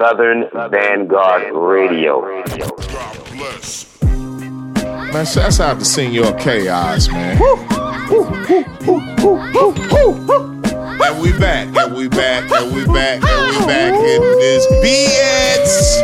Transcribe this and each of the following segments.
Southern Vanguard Radio. Man, shouts out to Senor Chaos, man. And we back, and we back, and we back, and we back. In this bitch.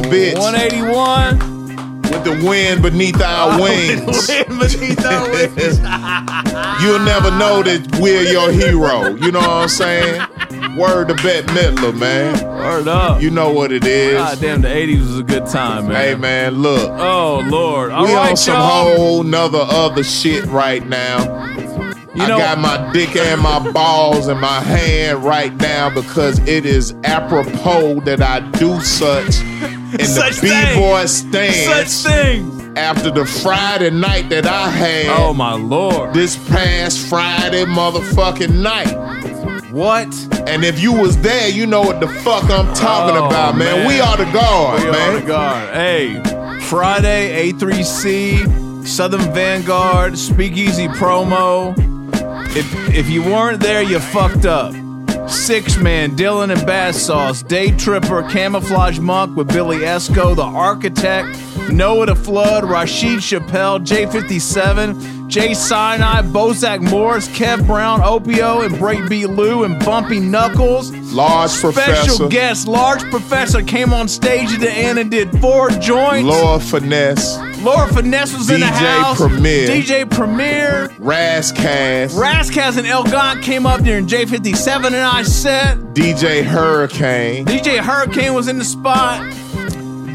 This bitch 181. with the wind beneath our wings. Beneath our wings. You'll never know that we're your hero. You know what I'm saying? Word to Bette Midler, man. Word up. You know what it is. God damn, the 80s was a good time, man. Hey, man, look. Oh Lord. All we right, on some y'all. whole nother other shit right now. You I know- got my dick and my balls in my hand right now because it is apropos that I do such in Such the B-boy Such stance things. after the Friday night that I had Oh my Lord. this past Friday motherfucking night. What? And if you was there, you know what the fuck I'm talking Oh, about, man. man. We are the guard, We man. on the guard. Hey, Friday, A3C, Southern Vanguard, Speakeasy promo. If if you weren't there, you fucked up. Six man, Dillon and Bat Sauce, Day Tripper, Camouflage Monk with Billy Esco, The Architect, Noah the Flood, Rasheed Chappell, J57, Jay Sinai, Bozak Morris, Kev Brown, Opio, and Breakbeat Lou, and Bumpy Knuckles. Large Special professor, guest, Large Professor came on stage at the end and did four joints. Lord Finesse, Lord Finesse was in the DJ house. Premier. DJ Premier. Ras Kass, Raskaz and El Gant came up during J57 and I set. DJ Hurricane, DJ Hurricane was in the spot.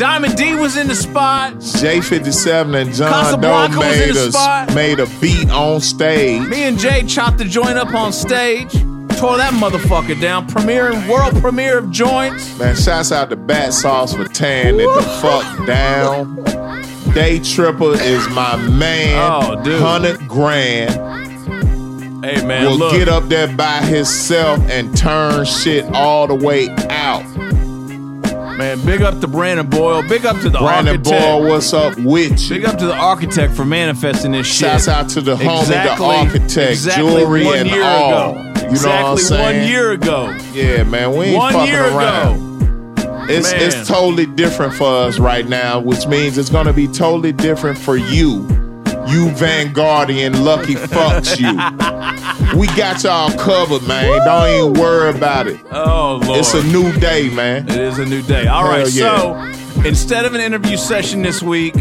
Diamond D was in the spot. J57 and John Doe made spot. made a beat on stage. Me and Jay chopped the joint up on stage. Tore that motherfucker down. Premiere, world premiere of joints. Man, shouts out to Bat Sauce for tearing it the fuck down. Day Tripper is my man. Oh, dude. 100 grand. Hey man, will look. get up there by himself and turn shit all the way out. Man, big up to Brandon Boyle. Big up to the Brandon architect. Boy, what's up with you? Big up to the architect for manifesting this shit. Shouts out to the homie, Exactly- the architect, exactly jewelry one and year all. ago. You exactly know what I'm saying? one year ago. Yeah, man, we ain't One fucking year around. ago. It's Man. it's totally different for us right now, which means it's gonna be totally different for you. You Vanguardian lucky fucks you. we got y'all covered, man. Don't even worry about it. Oh lord. It's a new day, man. It is a new day. All right, Hell yeah. so instead of an interview session this week,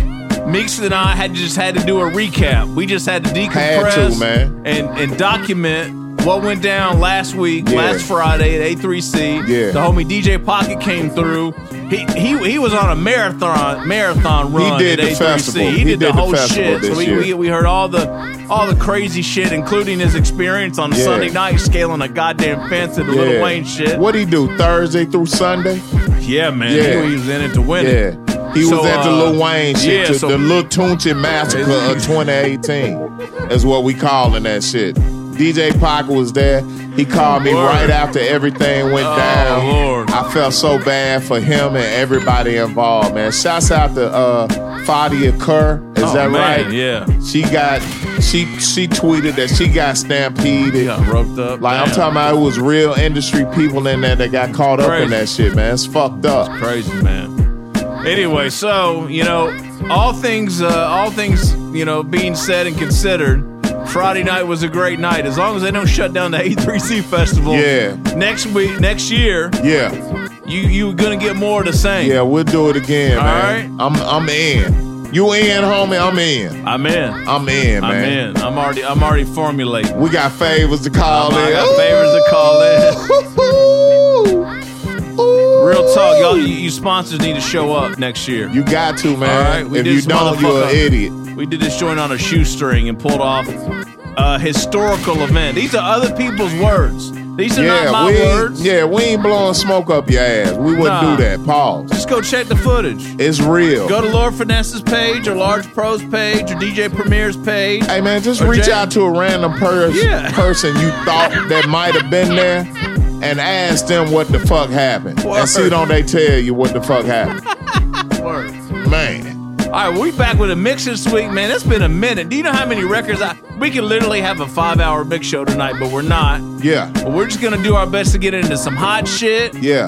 Meeks and I had just had to do a recap. We just had to decompress Had to, man. and and document what went down last week, Yeah. last Friday at A3C. Yeah. The homie DJ Pocket came through. He he he was on a marathon marathon run He did at the A3C. festival. He, He did, the did the whole festival shit. So we, we we heard all the all the crazy shit, including his experience on Yeah. Sunday night scaling a goddamn fence at the Lil Wayne shit. What he do Thursday through Sunday? Yeah, man. Yeah. He was in it to win it. Yeah. He So, was at the uh, Lil Wayne shit, yeah, so- the Lil Tunechi massacre of 2018. Is what we calling that shit. DJ Pocket was there. He called me Word. right after everything went Oh, down. Lord. I felt so bad for him and everybody involved, man. Shouts out to uh Fadia Kerr. Is Oh, that man, right? Yeah. She got she she tweeted that she got stampeded. Got roped up. Like I'm Damn. talking about, it was real industry people in there that got caught up in that shit, man. It's fucked up. crazy, man. Anyway, so you know, all things, uh, all things, you know, being said and considered, Friday night was a great night. As long as they don't shut down the A3C festival. Yeah. Next week, next year, Yeah. you you gonna get more of the same. Yeah, we'll do it again, All man. I'm I'm in. You in, homie? I'm in. I'm in. I'm in, I'm in. I'm already. I'm already formulating. We got favors to call I in. got favors to call in. Real talk, y'all. You, you sponsors need to show up next year. You got to, man. All right, we if did you don't, you're an idiot. We did this joint on a shoestring and pulled off a historical event. These are other people's words. These are Yeah, not my we words. yeah, we ain't blowing smoke up your ass. We wouldn't Nah. do that. Pause. Just go check the footage. It's real. Go to Lord Finesse's page or Large Pro's page or DJ Premier's page. Hey man, just reach out to a random pers- Yeah. person you thought that might have been there and ask them what the fuck happened. Word. And see don't they tell you what the fuck happened. Words. Man. All right, we back with a mix this week, man. It's been a minute. Do you know how many records I? We could literally have a five-hour mix show tonight, but we're not. Yeah. But we're just gonna do our best to get into some hot shit. Yeah.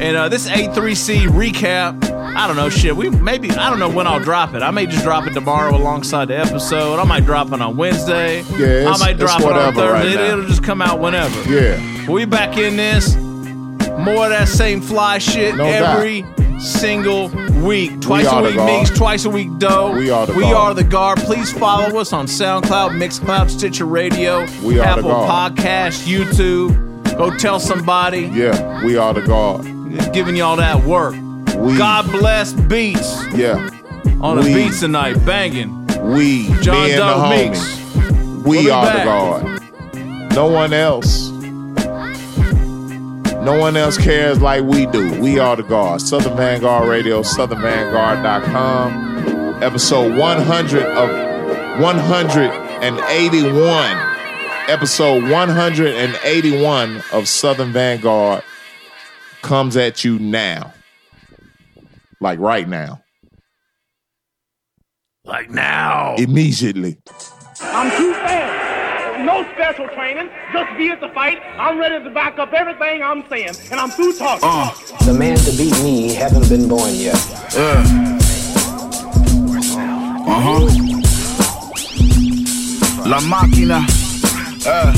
And uh, this A3C recap, I don't know, shit. We maybe I don't know when I'll drop it. I may just drop it tomorrow alongside the episode. I might drop it on Wednesday. Yeah, it's- I might drop it on whatever right Thursday. It'll just come out whenever. Yeah. We back in this. More of that same fly shit No every single week. Twice are a week guard. mix, twice a week dough. We are the we guard. are the guard. Please follow us on SoundCloud, Mixcloud, Stitcher Radio, We Apple. Podcast, YouTube. Go tell somebody. Yeah. We are the God. Giving y'all that work. We God bless beats Yeah. on the We- beats tonight, banging. We John me and Doe the Mix. homies. We'll are back. the guard. No one else. No one else cares like we do. We are the God. Southern Vanguard Radio, southernvanguard.com. Episode 100 of 181. Episode 181 of Southern Vanguard comes at you now. Like right now. Like now. Immediately. I'm too fast. No special training. Just be at the fight. I'm ready to back up everything I'm saying. And I'm through talking. The man to beat me haven't been born yet. Uh-huh. La máquina. Uh.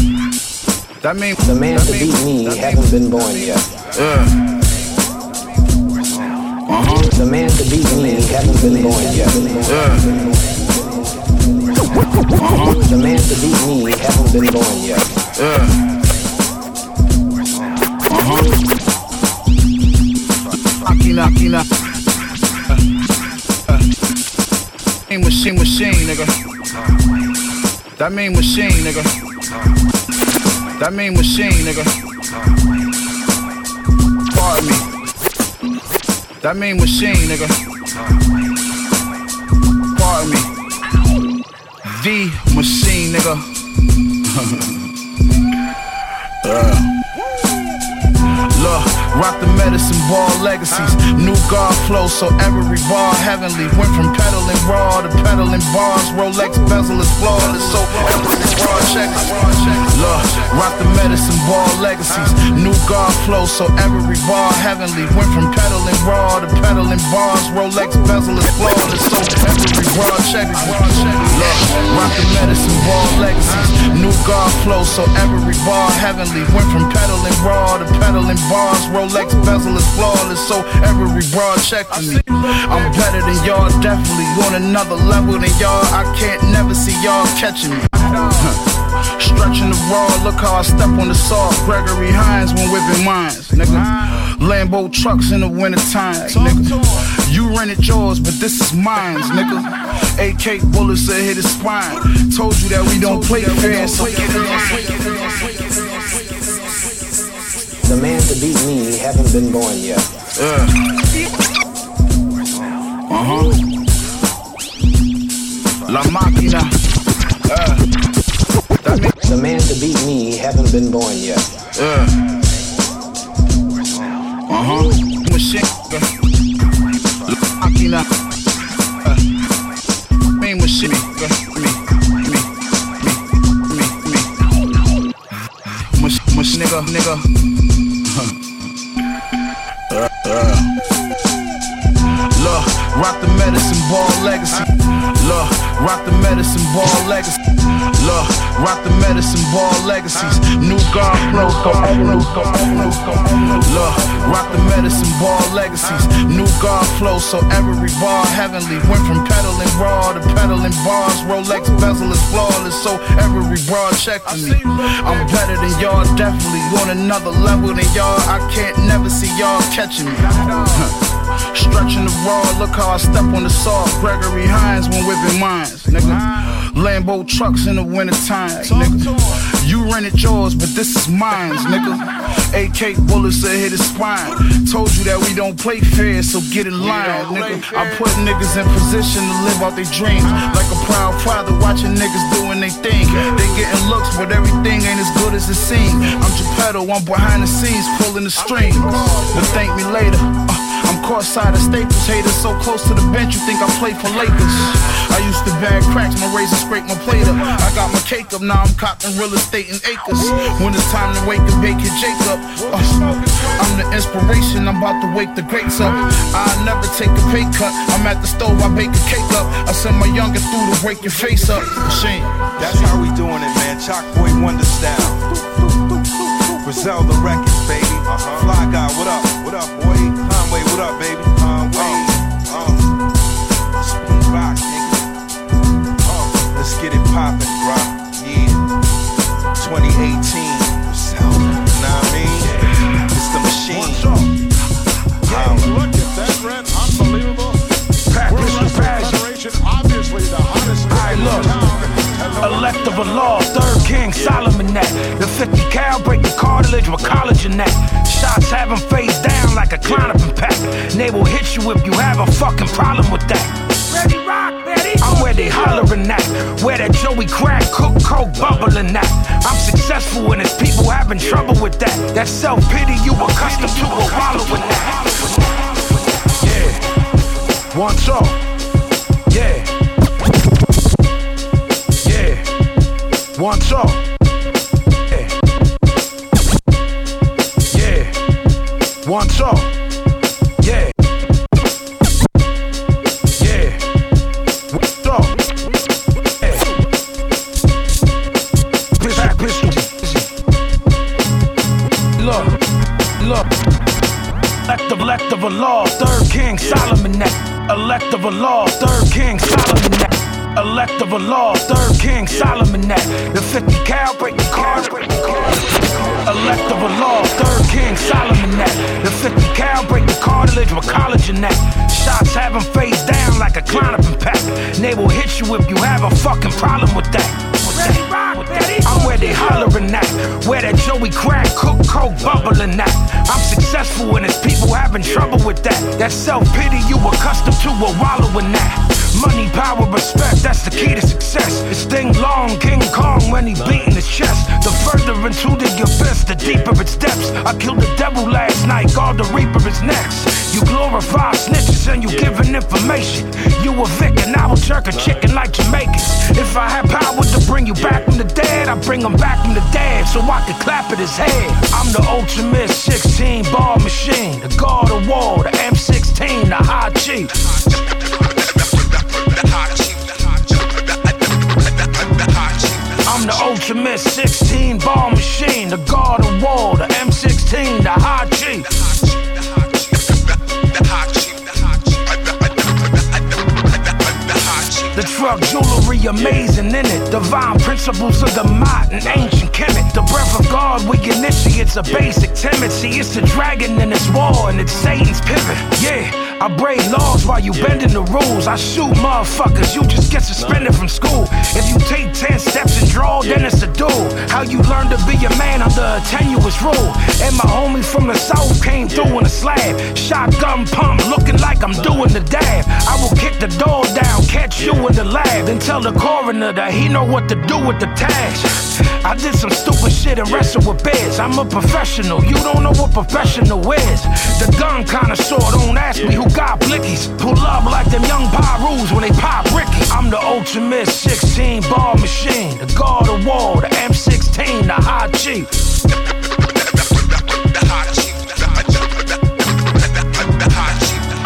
That mean The man to mean- beat me that haven't been born yet. Uh. Uh-huh. The man to beat me haven't been born yet. Uh. The man to beat me haven't been born yet. Uh. Uh-huh. Máquina, máquina. Uh. Uh. Machine, machine, nigga. That mean machine, nigga. That mean machine, nigga. Pardon me. That mean machine, nigga. The machine, nigga. Uh. Look, rock the medicine ball legacies. New God flow, so every bar heavenly. Went from pedaling raw to pedaling bars. Rolex bezel is flawless, so every raw check. Look, rock the medicine ball legacies. New God flow, so every bar heavenly. Went from pedaling raw to pedaling bars. Rolex bezel is flawless, every raw check. Look, rock the medicine ball legacies. New God flow, so every bar heavenly. Went from pedaling raw to pedaling bars. Rolex bezel is flawless, so every broad check me. I'm better than y'all, definitely on another level than y'all. I can't never see y'all catching me. Stretching the raw, look how I step on the saw. Gregory Hines when whipping mines, nigga. Lambo trucks in the wintertime, nigga. You rented yours, but this is mine, nigga. AK bullets that hit his spine. Told you that we don't play fair, so get it on. The man to beat me haven't been born yet. Uh huh. La máquina. Uh. The man to beat me haven't been born yet. uh. Uh huh. Machine. Máquina. Uh. Mean machine. Me. Me. Me. Me. Me. Mush, mush, nigga, nigga. Look, rock the medicine ball legacy. Look, rock the medicine ball legacy. Look, rock the medicine ball legacies. New God flow, Look, rock the medicine ball legacies. New God flow, so every bar heavenly. Went from pedaling raw to pedaling bars. Rolex bezel is flawless, so every broad check me. I'm better than y'all, definitely on another level than y'all. I can't never see y'all catching me. Stretching the raw, look how I step on the saw. Gregory Hines when whipping mines, nigga. Lambo trucks in the wintertime, nigga. You rented yours, but this is mine, nigga. AK bullets that hit his spine. Told you that we don't play fair, so get in line, nigga. I put niggas in position to live out their dreams. Like a proud father watching niggas doing their thing. They getting looks, but everything ain't as good as it seems. I'm Geppetto, I'm behind the scenes pulling the strings. But thank me later. Uh, I'm side of Staples, haters so close to the bench, you think I play for Lakers. I used to bag cracks, my razor scrape my plate up. I got my cake up, now I'm copping real estate in acres. When it's time to wake and bake your Jacob, uh, I'm the inspiration, I'm about to wake the greats up. I never take a pay cut, I'm at the stove, I bake a cake up. I send my youngest through to wake your face up. Machine. That's how we doing it, man. Chalk Boy Wonder style. Griselda Records, baby. Uh-huh. Fly guy, what up? What up, boy? What up, baby? Uh, uh. Speed rock, nigga. Uh, let's get it poppin', bro. Yeah. 2018. Griselda. Know what I mean? It's the machine. Yeah, look at that, Red. Unbelievable. We're less obviously the hottest Alright, look. Elect of a law, third king, Solomon that. The 50 cal break the cartilage with collagen that. Shots have them face down like a Klonopin pack. And they will hit you if you have a fucking problem with that. Ready, rock, ready? I'm where they hollering at. Where that Joey crack, cook, coke, bubbling at. I'm successful and it's people having trouble with that. That self pity you accustomed to will wallow in that. Yeah. One talk. Yeah. Yeah. One talk. One talk. Yeah. Yeah. One talk. Yeah. Pistol, pistol. Look, look. Elect of, elect of a law, third king, Solomon. Elect of a law, third king, Solomon. Elect of a law, third king, Solomon. The 50 cal break the card. Elect of a law, third Solomon that. The 50 cal break the cartilage with collagen that. Shots have them face down like a Klonopin pack. And pack. they will hit you if you have a fucking problem with that. I'm where they hollering at. Where that Joey crack, cook, coke, bubbling at. I'm successful and it's people having trouble with that. That self pity you accustomed to will wallow in that. Money, power, respect, that's the key to success. It's thing long, King Kong when he beating his chest. The further into the abyss, the deeper its depths. I killed the devil last night, God the Reaper is next. You glorify snitches and you giving information. You a Vic and I will jerk a chicken like Jamaicans. If I had power to bring you back from the dead, I bring him back from the dead so I could clap at his head. I'm the ultimate 16 ball machine, principles of the modern ancient chemist. The breath of God we initiates a basic tendency. It's the dragon in its war and it's Satan's pivot. Yeah, I break laws while you bending the rules. I shoot motherfuckers, you just get suspended from school. If you take 10 steps and draw, then it's a duel. How you learn to be a man under a tenuous rule. And my homie from the south came through in a slab. Shotgun pump, looking like I'm doing the dab. I will kick the door down, catch you in the lab, then tell the coroner that he know what to do with the tags. I did some stupid shit and wrestle with bears. I'm a professional, you don't know what professional is. The gun connoisseur, don't ask me who got blickies. Pull up like them young Pyrus when they pop Ricky. I'm the ultimate 16 ball machine, the God of War, the M16, the high chief.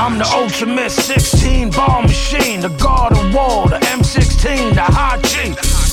I'm the ultimate 16 ball machine, the God of War, the M16, the high chief.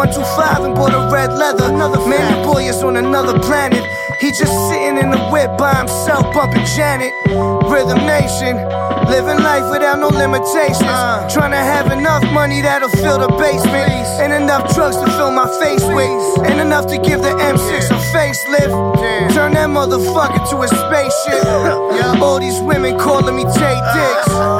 125 and bought a red leather. Another man, the boy is on another planet. He just sitting in the whip by himself, bumping Janet. Rhythm Nation, living life without no limitations. Trying to have enough money that'll fill the basement, and enough drugs to fill my face with, and enough to give the M6 a facelift. Turn that motherfucker to a spaceship. All these women calling me Tay Dicks. Man,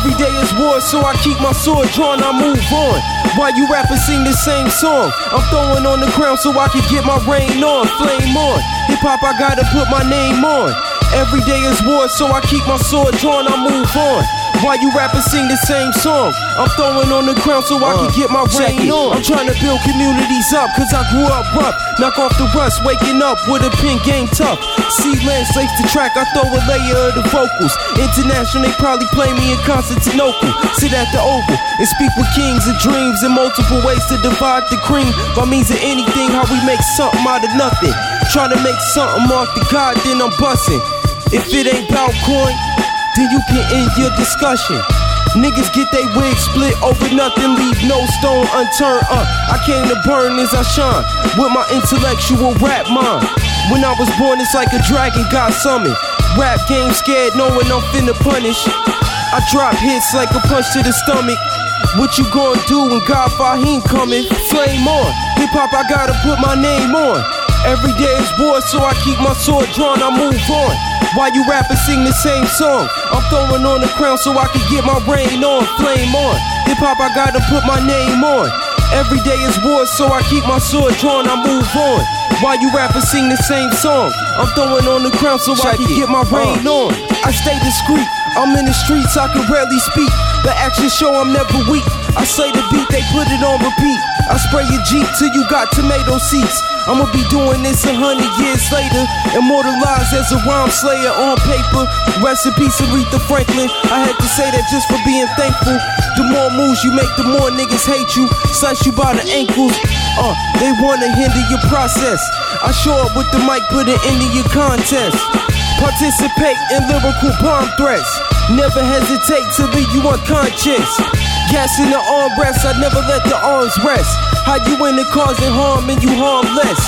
Every day is war, so I keep my sword drawn, I move on. While you rappers sing the same song, I'm throwing on the ground so I can get my rain on. Flame on. Hip hop, I gotta put my name on. Every day is war, so I keep my sword drawn, I move on. While you rappers sing the same song, I'm throwing on the ground so I can uh, get my rain on. I'm trying to build communities up, cause I grew up rough. Knock off the rust, waking up with a pin game tough. See landscapes the track, I throw a layer of the vocals. International, they probably play me in Constantinople. Sit at the oval and speak with kings and dreams in multiple ways to divide the cream. By means of anything, how we make something out of nothing. Trying to make something off the God, then I'm busting. If it ain't about coin, then you can end your discussion. Niggas get they wig split over nothing, leave no stone unturned. Uh, I came to burn as I shine with my intellectual rap mind. When I was born, it's like a dragon got summoned. Rap game scared, knowing I'm finna punish. I drop hits like a punch to the stomach. What you gonna do when God Fahim coming? Flame on. Hip hop, I gotta put my name on. Every day is war, so I keep my sword drawn, I move on. While you rappers sing the same song, I'm throwing on the crown so I can get my brain on, flame on. Hip hop, I gotta put my name on. Every day is war, so I keep my sword drawn, I move on. Why you rappers sing the same song, I'm throwing on the crown so I can get my uh. rain on. I stay discreet, I'm in the streets, I can rarely speak. The actions show I'm never weak. I say the beat, they put it on repeat. I spray your Jeep till you got tomato seeds. I'ma be doing this a hundred years later. Immortalized as a rhyme slayer on paper. Recipes Aretha Franklin. I had to say that just for being thankful. The more moves you make, the more niggas hate you. Slice you by the ankles. Uh, they wanna hinder your process. I show up with the mic, put it into your contest. Participate in lyrical bomb threats. Never hesitate to leave you unconscious. Gas in the armrest, I never let the arms rest. How you in the causing harm and you harmless?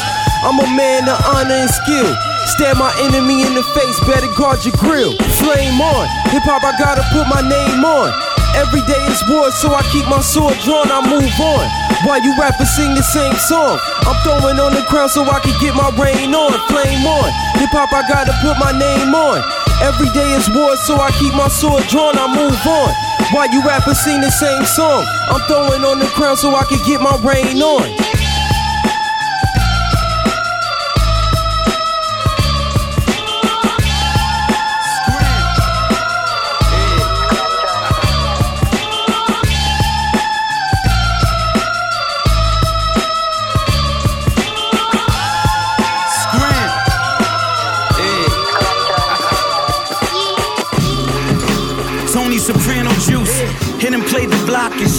I'm a man of honor and skill. Stare my enemy in the face, better guard your grill. Flame on, hip hop, I gotta put my name on. Every day is war, so I keep my sword drawn, I move on. While you rappers sing the same song, I'm throwing on the crown so I can get my rain on, flame on. Hip hop, I gotta put my name on. Every day is war, so I keep my sword drawn, I move on. While you rappers sing the same song, I'm throwing on the crown so I can get my rain on.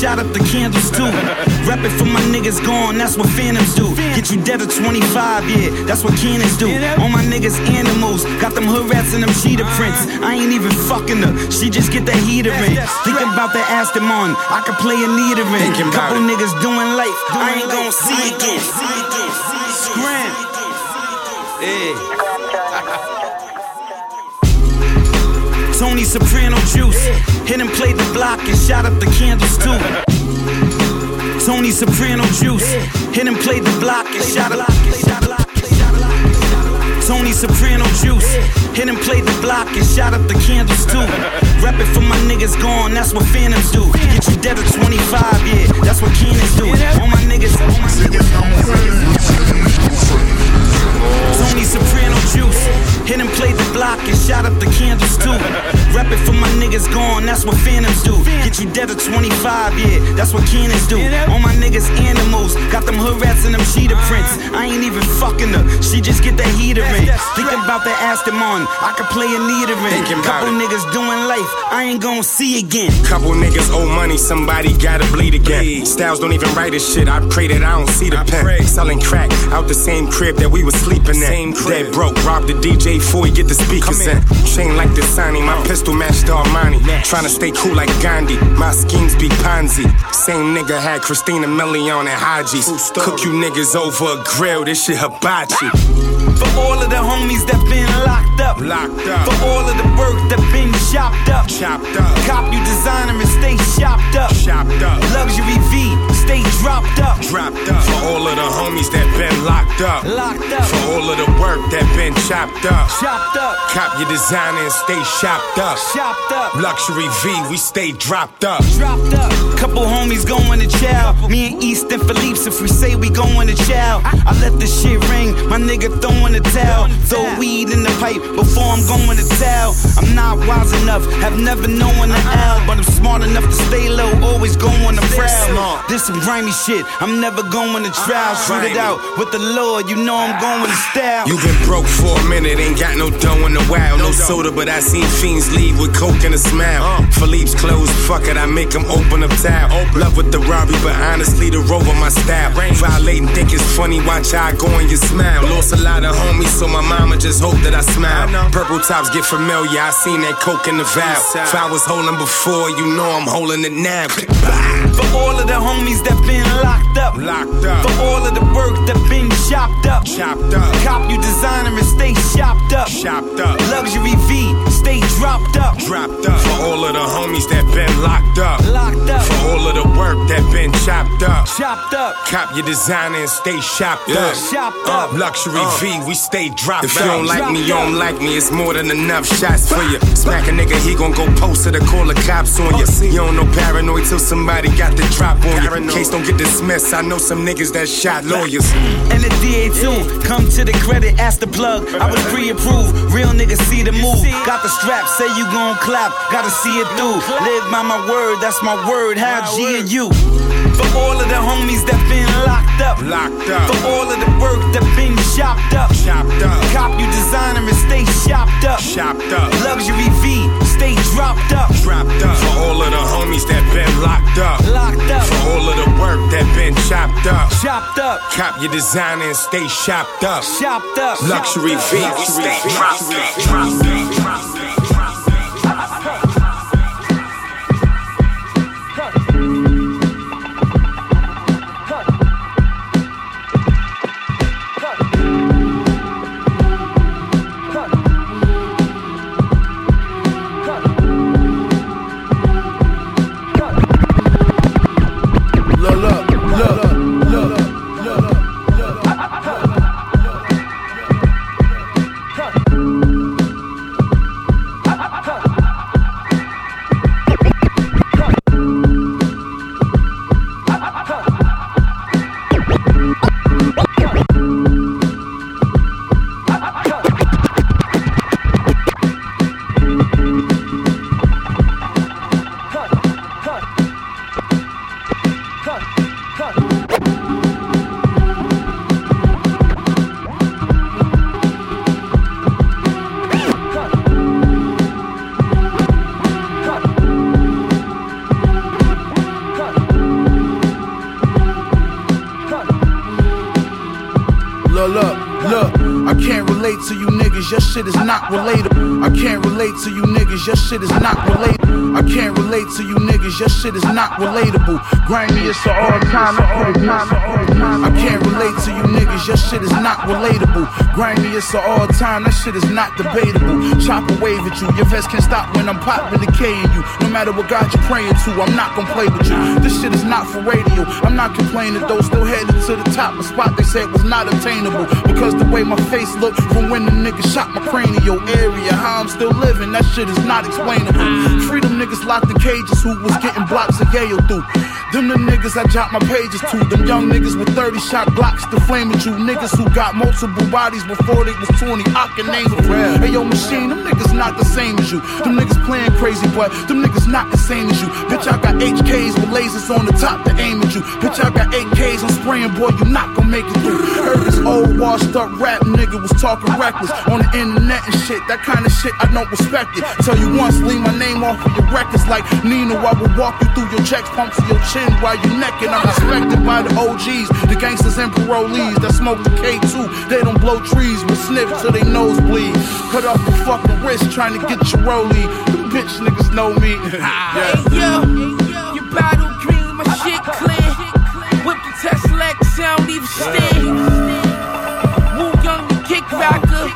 Shot up the candles too. Rep it for my niggas gone, that's what phantoms do. Get you dead at 25, yeah, that's what cannons do. All my niggas animals, got them hood rats and them cheetah prints. I ain't even fucking her, she just get the heater in. Thinking about the Aston Martin, I could play a neater in. Couple niggas doing life, I ain't gon' see again. Scram. Yeah. Tony Soprano juice. Hit and played the block and shot up the candles too. Tony Soprano juice. Hit and played the block and shot up. Tony Soprano juice. Hit and played the block and shot up the candles too. Rep it for my niggas gone, that's what phantoms do. Get you dead at 25, yeah, that's what cannons do. All my niggas, all my niggas. Tony Soprano juice. Hit and played the block and shot up the candles too. Rep it for my niggas gone, that's what phantoms do. Get you dead at 25, yeah, that's what cannons do. All my niggas animals, got them hood rats and them cheetah prints. I ain't even fucking her, she just get the heater in. Thinking about the Aston Martin, I could play a neater in. Couple niggas doing life, I ain't gon' see again. Couple niggas owe money, somebody gotta bleed again. Styles don't even write this shit, I pray that I don't see the pen. Selling crack out the same crib that we was sleeping in. Same crib. Dead broke, robbed the DJ before he get the speakers in. Chain like the Sani, my pistol matched Armani. Trying to stay cool like Gandhi, my schemes be Ponzi. Same nigga had Christina Milian and Haji's. Cook you niggas over a grill, this shit hibachi. For all of the homies that been locked up. Locked up. For all of the work that been chopped up. Chopped up. Cop you designer and stay shopped up. Chopped up. Luxury V, stay dropped up. Dropped up. For all of the homies that been locked up. Locked up. For all of the work that been chopped up. Chopped up. Cop your designer and stay shopped up. Chopped up. Luxury V, we stay dropped up. Dropped up. Couple homies going to chow. Me and East and Philippe's if we say we going to chow. I let the shit ring. My nigga throwing the towel. Throw weed in the pipe before I'm going to towel. I'm not wise enough, have never known the L. But I'm smart enough to stay low, always going to prowl. This some grimy shit. I'm never going to ah, trial. Shoot it out with the Lord, you know I'm going to style. You been broke for a minute, ain't got no dough in a while. No soda, but I seen fiends leave with coke and a smile. Uh. Philippe's closed, fuck it, I make him open up towel. Love with the Rari, but honestly, the rover my style. Violating, think it's funny, watch how I go and you smile. Lost a lot of homies, so my mama just hope that I smile. Purple tops get familiar, I seen that coke in the valve. If I was holding before, you know I'm holding it now. For all of the homies that been locked up. Locked up. For all of the work that been chopped up. Chopped up. Cop you designer and stay shopped up. Chopped up. Luxury V, stay dropped up. Dropped up. For all of the homies that been locked up. Locked up. For all of the work that been chopped up. Chopped up. Cop your designer and stay shopped up. Chopped uh, up. Luxury uh. V, we stay dropped If If you don't like me, you don't like me. It's more than enough shots for you. Smack a nigga, he gon' go post it or call the cops on you. You don't know paranoid till somebody got the drop on you. Case don't get dismissed. I know some niggas that shot lawyers. And the DA too. Come to the credit, ask the plug. I was pre-approved. Real niggas see the move. Got the strap, say you gon' clap. Gotta see it through. Live by my word, that's my word. How G and you. For all of the homies that been locked up. Locked up. For all of the work that been chopped up. Chopped up. Cop you designer and stay shopped up. Chopped up. Luxury V, stay dropped up. Dropped up. For all of the homies that been locked up. Locked up. For all of the work that been chopped up. Chopped up. Cop your designer and stay shopped up. Chopped up. Luxury V, stay dropped up. Dropped up. Shit is not relatable. I can't relate to you niggas. Your shit is not relatable. I can't relate to you niggas. Your shit is not relatable. Grimiest of all time. I can't relate to you niggas. Your shit is not relatable. Grimiest of all time. That shit is not debatable. Chop a wave at you. Your vest can't stop when I'm popping the K in you. No matter what God you're praying to, I'm not gonna play with you. This shit is not for radio. I'm not complaining though. Still headed to the top. A spot they said was not attainable. Because the way my face looked from when the nigga shot my cranial area. How I'm still living, that shit is not explainable. Freedom niggas locked in cages who was getting blocks of Yale through. Them the niggas I dropped my pages to. Them young niggas with 30 shot blocks to flame at you. Niggas who got multiple bodies before they was 20. I can name friend. Hey yo, machine, them niggas not the same as you. Them niggas playing crazy, but them niggas not the same as you. Bitch, I got HKs with lasers on the top to aim at you. Bitch, I got 8Ks, I'm spraying, boy, you not gonna make it through. Heard this old washed up rap nigga was talking reckless on the internet and shit. That kind of shit, I don't respect it. Tell you once, leave my name off of your records like Nino. I will walk you through your checks, pump to your chin while you necking. I'm respected by the OGs, the gangsters and parolees that smoke the K2. They don't blow trees, but sniff till they nose bleed. Cut off your fucking wrist trying to get your rollie. Them bitch niggas know me. Hey yo, you battle green, my shit clear. Whip the Tesla X, I don't even steer. Woo young, the kick rocker.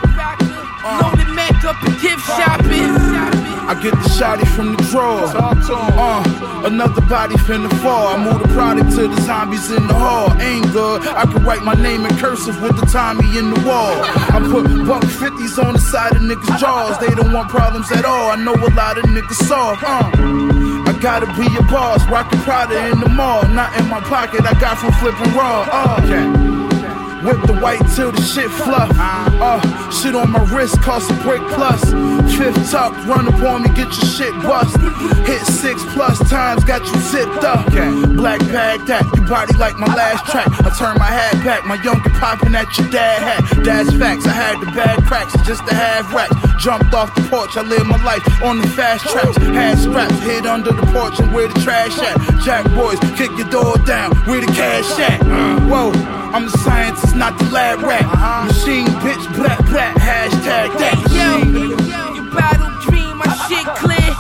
Loaded Mac up and gift shopping. I get the shotty from the drawer. Uh, another body finna fall. I move the product to the zombies in the hall. Ain't good. I can write my name in cursive with the Tommy in the wall. I put buck fifties on the side of niggas' jaws. They don't want problems at all. I know a lot of niggas soft. Uh. I gotta be a boss, rockin' Prada in the mall. Not in my pocket, I got from flipping raw. Uh, okay. Whip the white till the shit fluff. Uh, shit on my wrist cost a break plus. Fifth tuck, run up on me, get your shit bust. Hit six plus times, got you zipped up. Black bag that, you body like my last track. I turn my hat back, my younger popping at your dad hat. That's facts, I had the bad cracks just to have racks. Jumped off the porch, I live my life on the fast tracks. Had straps, hid under the porch and where the trash at. Jack boys, kick your door down, where the cash at. Whoa, I'm the scientist, not the lab rat. Uh-huh. Machine bitch, black, black, hashtag that Yo, machine. you battle dream, my shit clear.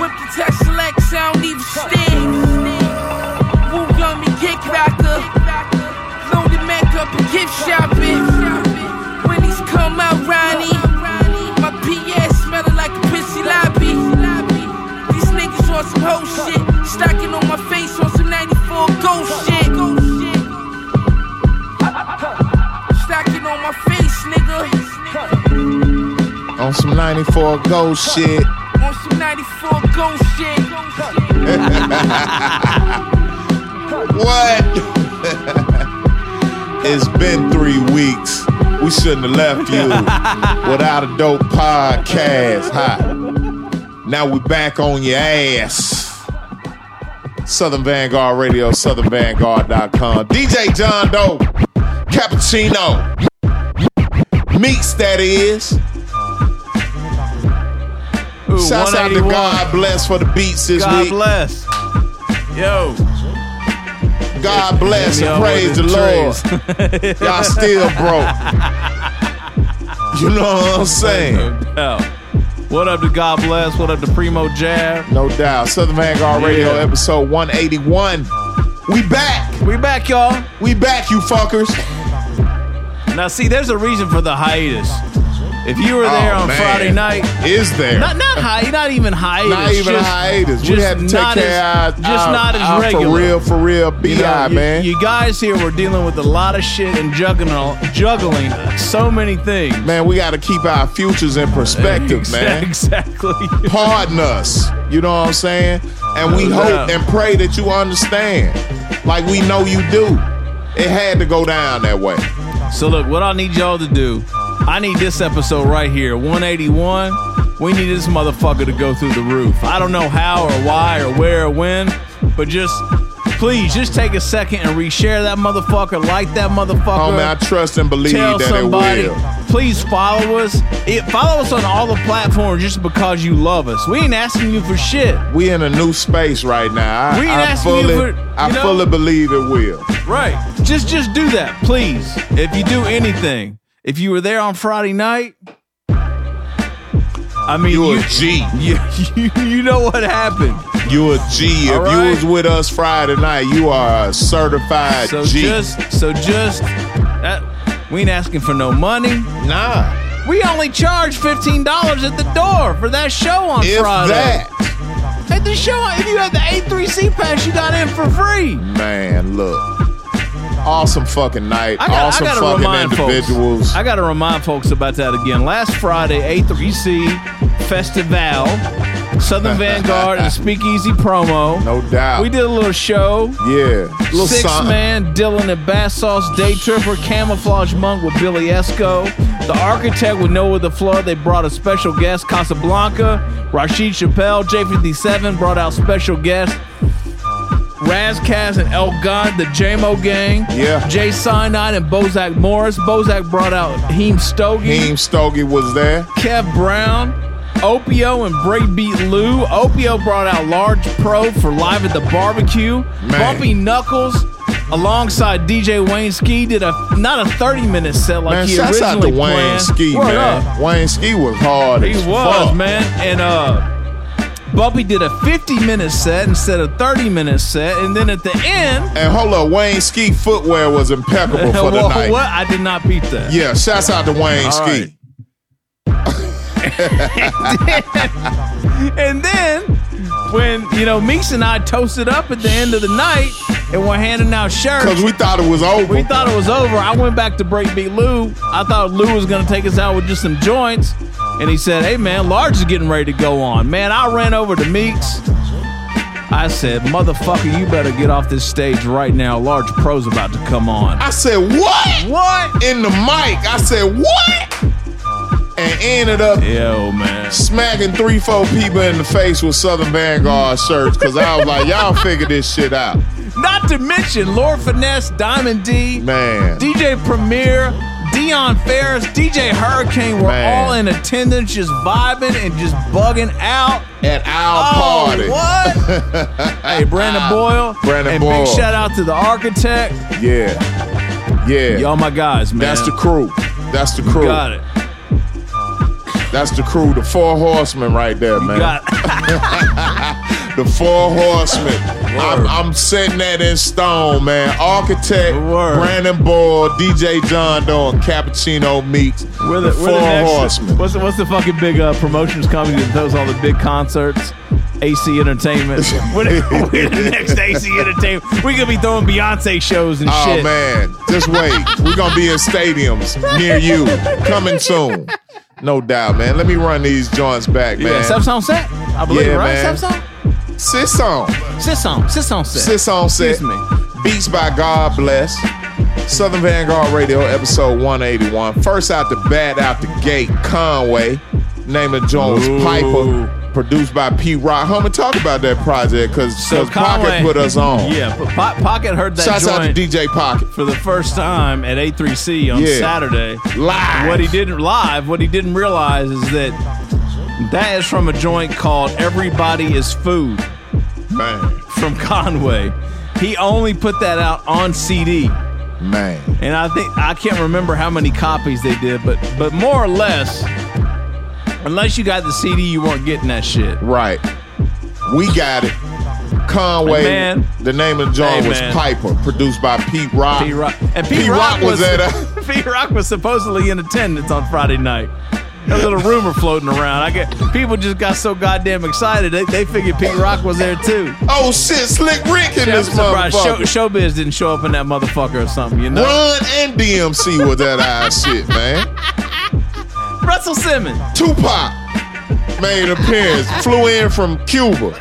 Whip the Tesla X, I don't even steer. On some 94 ghost shit. On some 94 ghost shit. What? it's been three weeks. We shouldn't have left you without a dope podcast. Hi. Now we back on your ass. Southern Vanguard Radio, southernvanguard.com. DJ John Doe, Cappuccino. Meeks, that is. Ooh, Shouts out to God Bless for the beats this God week. God bless. Yo. God bless and praise the Lord. Y'all still broke. You know what I'm saying? No. What up to God bless? What up to Primo Jab? No doubt. Southern Vanguard Radio, Yeah. episode 181. We back. We back, y'all. We back, you fuckers. Now, see, there's a reason for the hiatus. If you were there Oh, on man. Friday night, Is there? not not hi, not even hiatus, Not even just, hiatus. We just had to take care as, of our, just not as our regular. For real, for real, BI, You know, you- man. You guys here were dealing with a lot of shit and juggling, juggling so many things. man, we got to keep our futures in perspective, man. Exactly. Pardon us. You know what I'm saying? And we No hope doubt. and pray that you understand. Like we know you do. It had to go down that way. So look, what I need y'all to do, I need this episode right here, 181. We need this motherfucker to go through the roof. I don't know how or why or where or when, but just please just take a second and reshare that motherfucker, like that motherfucker. Oh Homie, I trust and believe Tell that somebody. it will. Please follow us. It, follow us on all the platforms just because you love us. We ain't asking you for shit. We in a new space right now. I, We ain't I asking you fully, for- I know? fully believe it will. Right. Just just do that, please. If you do anything. If you were there on Friday night, I mean, You you, a G. You, you, you know what happened. You a G. If All you was with us Friday night, you are a certified So G. just, so just, that, we ain't asking for no money. nah. We only charge fifteen dollars at the door for that show on If Friday. that, At the show, if you had the A3C pass, you got in for free. man, look. Awesome fucking night. I got, awesome I fucking individuals. Folks, I got to remind folks about that again. Last Friday, A3C Festival, Southern Vanguard, and Speakeasy promo. no doubt. We did a little show. Yeah. Little Six something. man, Dillon and Bat Sauce, Day Tripper, Camouflage Monk with Billy Esco, The Architect with Noah the Flood. They brought a special guest, Casablanca, Rasheed Chappell, J57 brought out special guest. Ras Kass and El God, the JMO gang. Yeah. Jay Cyanide and Bozak Morris. Bozak brought out Heem Stogie. Heem Stogie was there. Kev Brown, Opio and Breakbeat Lou. Opio brought out Large Pro for Live at the Barbecue. Bumpy Knuckles alongside DJ Wayne Ski did a not a 30 minute set like man, he shouts out originally to Wayne planned. Ski, Word man. up. Wayne Ski was hard. He as was, fuck. man. And uh Bumpy did a 50 minute set instead of 30 minute set. And then at the end, And hold up, Wayne Ski footwear was impeccable for the night. what? I did not beat that. Yeah, shouts out to Wayne All Ski. And then when, you know, Meeks and I toasted up at the end of the night and we're handing out shirts. Because we thought it was over. We thought it was over. I went back to break Breakbeat Lou. I thought Lou was going to take us out with just some joints. And he said, Hey, man, Large is getting ready to go on. Man, I ran over to Meeks. I said, Motherfucker, you better get off this stage right now. Large Pro's about to come on. I said, what? What? In the mic. I said, what? And ended up Yo, man. smacking three, four people in the face with Southern Vanguard shirts because I was like, y'all figure this shit out. Not to mention Lord Finesse, Diamond D, Man. DJ Premier, Dion Ferris, DJ Hurricane were Man. all in attendance, just vibing and just bugging out. At our Oh, party. what? hey, Brandon ah, Boyle. Brandon and Boyle. big shout out to the architect. Yeah. Yeah. Y'all my guys, man. That's the crew. That's the crew. Got it. That's the crew. The four horsemen right there, man. The four horsemen. I'm, I'm setting that in stone, man. Architect, Brandon Boyle, DJ John Doe, and Cappuccino Meeks. We're the, the we're four the horsemen. What's the, what's the fucking big uh, promotions company that does all the big concerts? AC Entertainment. we're, the, we're the next AC Entertainment. We're gonna be throwing Beyonce shows and Oh shit. Oh man, just wait. We're gonna be in stadiums near you. Coming soon. No doubt, man. Let me run these joints back, man. Yeah, on set. I believe, Yeah, right? man. Steps on. Sis on. Sis on. Sis on set. Sis on set. Excuse me. Beats by God Bless. Southern Vanguard Radio, episode 181. First out the bat, out the gate, Conway. Name of was Ooh. Piper. Produced by Pete Rock. Homie, talk about that project because So Pocket put us on. Yeah, but Po- Pocket heard that Shouts out to DJ Pocket. for the first time at A3C on Yeah. Saturday. Live. What he didn't live, what he didn't realize is that that is from a joint called Everybody is Food Man, from Conway. He only put that out on CD. man. And I think I can't remember how many copies they did, but but more or less, unless you got the CD, you weren't getting that shit. Right. We got it. Conway. Man. The name of the joint Hey, was man. Piper, produced by Pete Rock. P Rock and P Pete Rock, Rock was was at a- P Rock was supposedly in attendance on Friday night. A little rumor floating around. I get people just got so goddamn excited they, they figured Pete Rock was there too. Oh shit, Slick Rick in this motherfucker. Show, Showbiz didn't show up in that motherfucker or something, you know. Run and DMC with that ass shit, man. Russell Simmons. Tupac made appearance, flew in from Cuba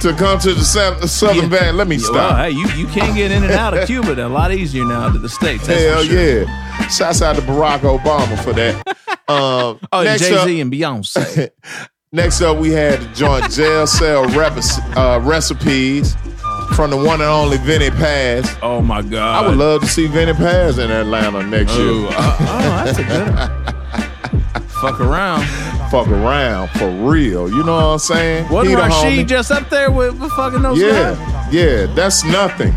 to come to the South- Southern band, Let me Well, stop. hey, you, you can get in and out of Cuba. They're a lot easier now to the states. Hell sure. yeah. Shouts out to Barack Obama for that. Um, Oh, Jay Z and Beyonce. Next up, we had the joint jail cell rep- uh, recipes from the one and only Vinnie Paz. Oh my god! I would love to see Vinnie Paz in Atlanta next Ooh, year. uh, oh, that's a good one. Fuck around. Fuck around for real. You know what I'm saying? Wasn't Rasheed just up there with, with fucking those Yeah, guys? yeah, that's nothing.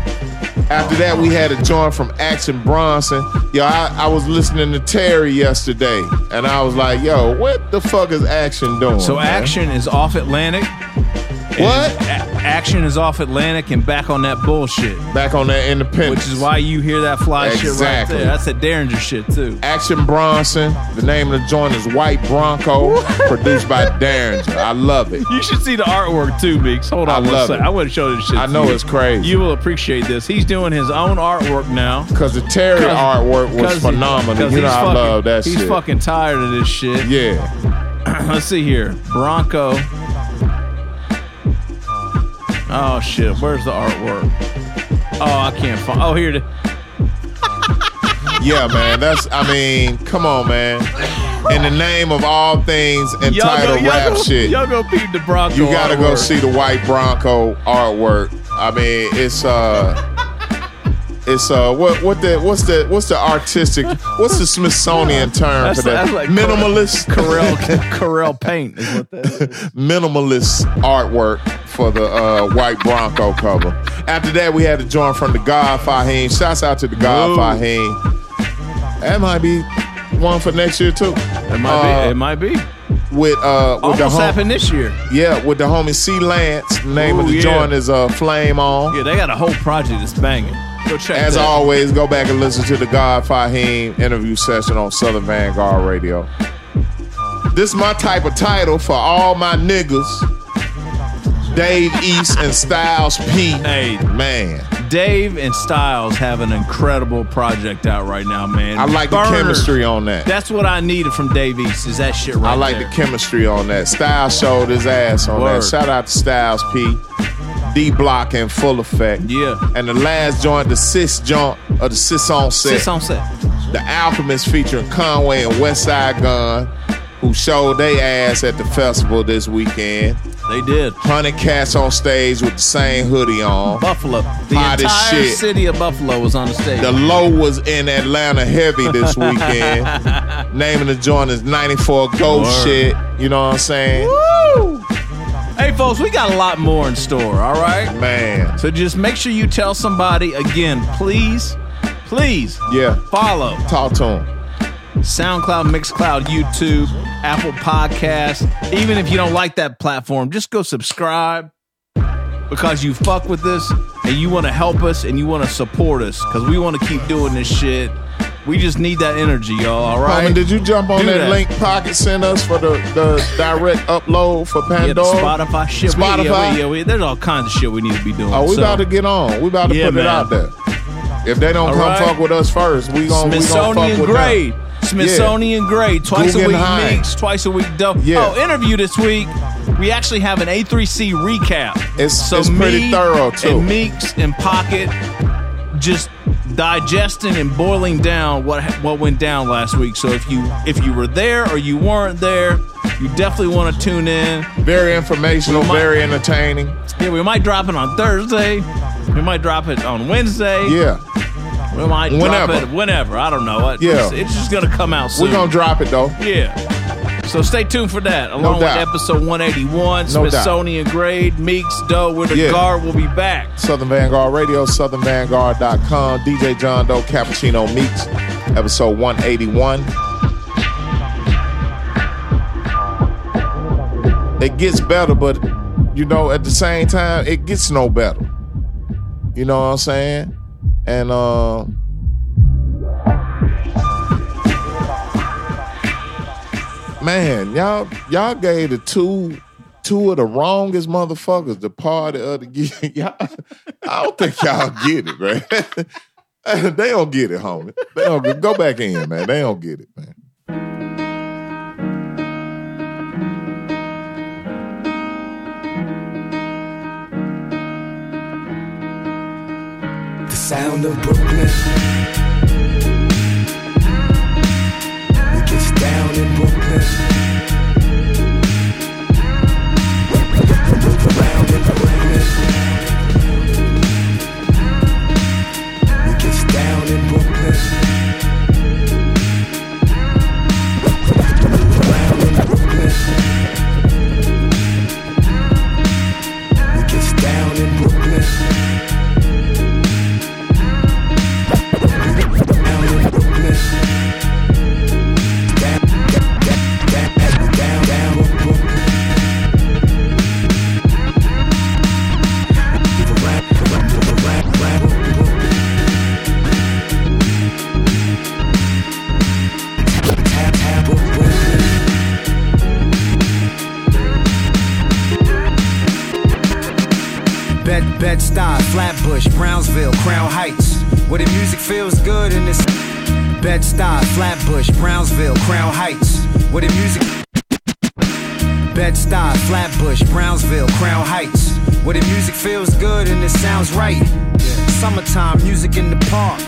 After that, we had a joint from Action Bronson. Yo, I, I was listening to Terry yesterday, and I was like, yo, what the fuck is Action doing? So man? Action is off Atlantic. What? A- Action is off Atlantic and back on that bullshit. Back on that independence. Which is why you hear that fly shit right there. That's that Daringer shit too. Action Bronson. The name of the joint is White Bronco, produced by Daringer. I love it. You should see the artwork too, Meeks. Hold I on one love it. I want to show this shit. I know it's crazy. You will appreciate this. He's doing his own artwork now. Because the Terry artwork was he- phenomenal. You know he's I fucking- love that he's shit. fucking tired of this shit. Yeah. Let's see here. Bronco. Oh shit. Where's the artwork? Oh, I can't find. Oh, here it is. Yeah, man. That's I mean, come on, man. In the name of all things entitled Y'all go- rap y'all go- shit. Y'all go peep the Bronco. You gotta go see the white Bronco artwork. I mean, it's uh it's uh what what the what's the what's the artistic what's the Smithsonian term That's, for that? that's like Minimalist Corel Corel paint is what that is. minimalist artwork for the uh, white Bronco cover. After that, we had to join from the God Fahim. Shouts out to the God Ooh. Fahim. That might be one for next year too. It might be. It might be. With uh, with Almost the hom- happened this year. Yeah, with the homie C Lance. Name of the yeah. joint is uh, Flame On. Yeah, they got a whole project that's banging. Go check. As that. always, go back and listen to the God Fahim interview session on Southern Vanguard Radio. This is my type of title for all my niggas. Dave East and Styles P. Hey, man. Dave and Styles have an incredible project out right now, man. I like the chemistry on that. That's what I needed from Dave East. Is that shit right I like there. the chemistry on that. Styles showed his ass on Word. that. Shout out to Styles P. D Block in full effect. Yeah. And the last joint, the Sis joint, or the Sis on set. Sis on set. The Alchemist featuring Conway and Westside Gunn, who showed they ass at the festival this weekend. They did. Hundred cats on stage with the same hoodie on. Buffalo. The Hot entire shit. city of Buffalo was on the stage. The low was in Atlanta heavy this weekend. Naming the joint is 94 Ghost Word. shit. You know what I'm saying? Woo! Hey, folks, we got a lot more in store, all right? Man. So just make sure you tell somebody again, please, please Yeah. follow Talk to him. SoundCloud, Mixcloud, YouTube, Apple Podcast. Even if you don't like that platform, just go subscribe because you fuck with this and you want to help us and you want to support us because we want to keep doing this shit. We just need that energy, y'all. All right. Homie, did you jump on Do that, that. link Pocket sent us for the, the direct upload for Yeah, Pandora? Spotify shit. We- yeah, we- yeah, we- there's all kinds of shit we need to be doing. Oh, we so. about to get on. We about to Yeah, put man. it out there. If they don't All come right. fuck with us first, we gon' we gonna fuck Smithsonian with them. Smithsonian grade. Twice a week Guggenheim. Meeks, twice a week dope. Yeah. Oh, interview this week. We actually have an A3C recap. It's- it's pretty thorough, too. And Meeks and Pocket just digesting and boiling down what what went down last week. So if you if you were there or you weren't there, you definitely want to tune in. Very informational, might- very entertaining. Yeah, we might drop it on Thursday. We might drop it on Wednesday. Yeah. We might drop Whenever. it whenever. I don't know. It- Yeah. It's, it's just gonna come out soon. We're gonna drop it though. Yeah. So stay tuned for that, along with episode 181, No doubt. Smithsonian Grade, Meeks, Doe, where the Yeah. guard will be back. Southern Vanguard Radio, southernvanguard.com, DJ John Doe, Cappuccino Meeks, episode 181. It gets better, but you know, at the same time, it gets no better. You know what I'm saying? And uh Man, y'all y'all gave the two two of the wrongest motherfuckers the party of the year. Y'all, I don't think y'all get it, man. they don't get it, homie. They don't go back in, man. They don't get it, man. The sound of Brooklyn. In Flatbush, Brownsville, Crown Heights. Where the music feels good in this. Bed-Stuy, Flatbush, Brownsville, Crown Heights. Where the music. Bed-Stuy, Flatbush, Brownsville, Crown Heights. Where the music feels good and it sounds right. Summertime music in the park.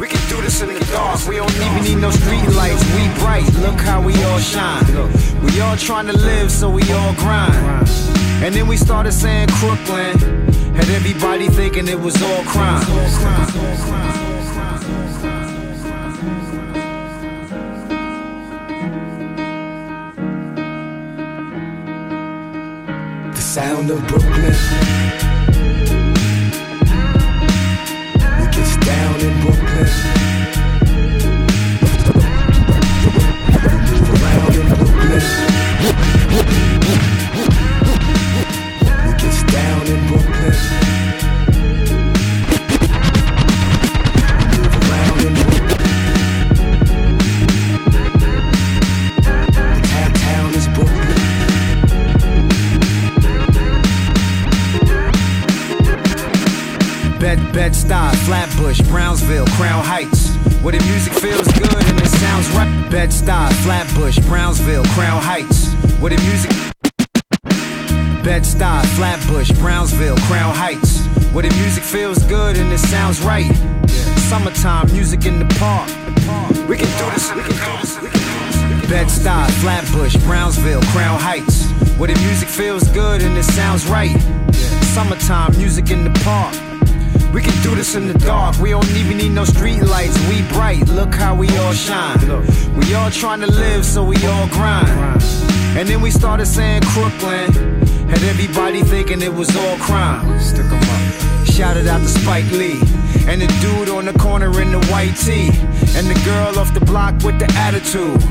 We can do this in the dark. We don't even need no street lights. We bright. Look how we all shine. We all trying to live, so we all grind. And then we started saying Crooklyn. Had everybody thinking it was all crime. The sound of Brooklyn. Flatbush, Brownsville, Crown Heights. Where the music feels good and it sounds right. Bed-Stuy, Flatbush, Brownsville, Crown Heights. Where the music. Bed-Stuy, Flatbush, Brownsville, Crown Heights. Where the music feels good and it sounds right. Summertime music in the park. We can do this in the dark. Bed-Stuy, Flatbush, Brownsville, Crown Heights. Where the music feels good and it sounds right. Summertime music in the park. We can do this in the dark. We don't even need no street lights. We bright. Look how we all shine. We all trying to live, so we all grind. And then we started saying Crooklyn. Had everybody thinking it was all crime. Stick 'em up. Shouted out to Spike Lee. And the dude on the corner in the white tee. And the girl off the block with the attitude.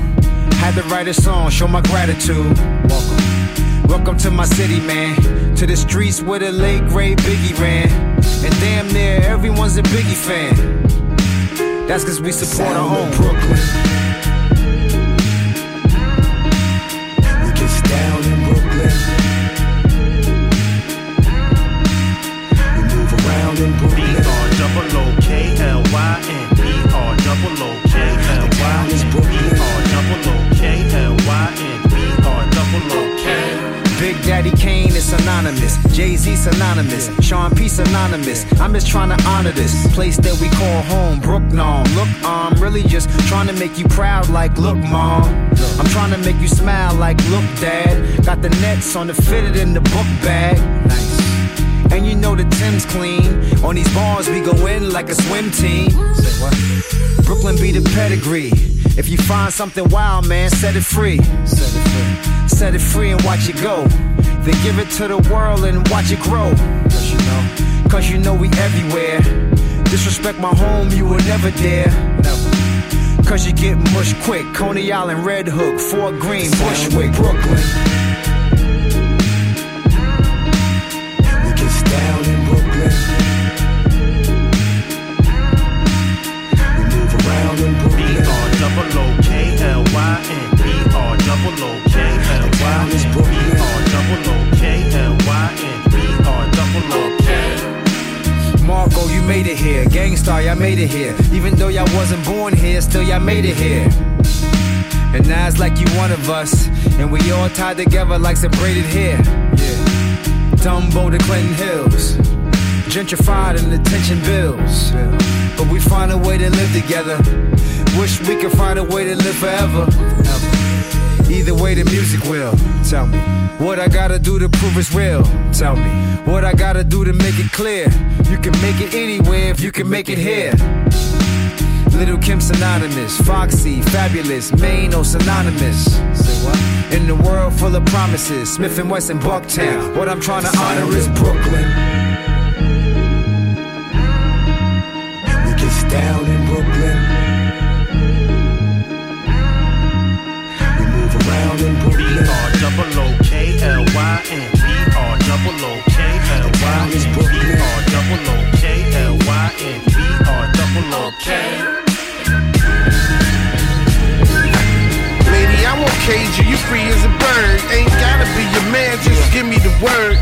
Had to write a song, show my gratitude. Welcome. Welcome to my city, man. To the streets where the late great Biggie ran. And damn near everyone's a Biggie fan. That's cause we support our own Brooklyn. Daddy Kane is synonymous. Jay Z synonymous. Sean P synonymous. I'm just trying to honor this place that we call home, Brooklyn. Um, look, I'm really just trying to make you proud, like, look, mom. I'm trying to make you smile, like, look, dad. Got the nets on the fitted in the book bag. Nice. And you know the Tim's clean. On these bars, we go in like a swim team. Brooklyn be the pedigree. If you find something wild, man, set it free. Set it free. Set it free and watch it go. Then give it to the world and watch it grow. Cause you know, cause you know we everywhere. Disrespect my home, you will never dare. Never. Cause you get mush quick. Coney Island, Red Hook, Fort Greene, Bushwick, Brooklyn. Made it here. Gang Starr, y'all made it here. Even though y'all wasn't born here, still y'all made it here. And now it's like you one of us. And we all tied together like some braided hair. Yeah. Dumbo to Clinton Hills. Gentrified and attention bills. But we find a way to live together. Wish we could find a way to live forever. Either way, the music will. Tell me what I gotta do to prove it's real. Tell me what I gotta do to make it clear. You can make it anywhere if you can make it here. Little Kim synonymous, Foxy, fabulous, Maine or synonymous. Say what? In the world full of promises, Smith and Wesson, Bucktown. What I'm trying to honor is Brooklyn. We gets down N E R double O K L Y N E R double O K L Y N E R double O K. Lady, I won't cage you, you free as a bird. Ain't gotta be your man, just give me the word.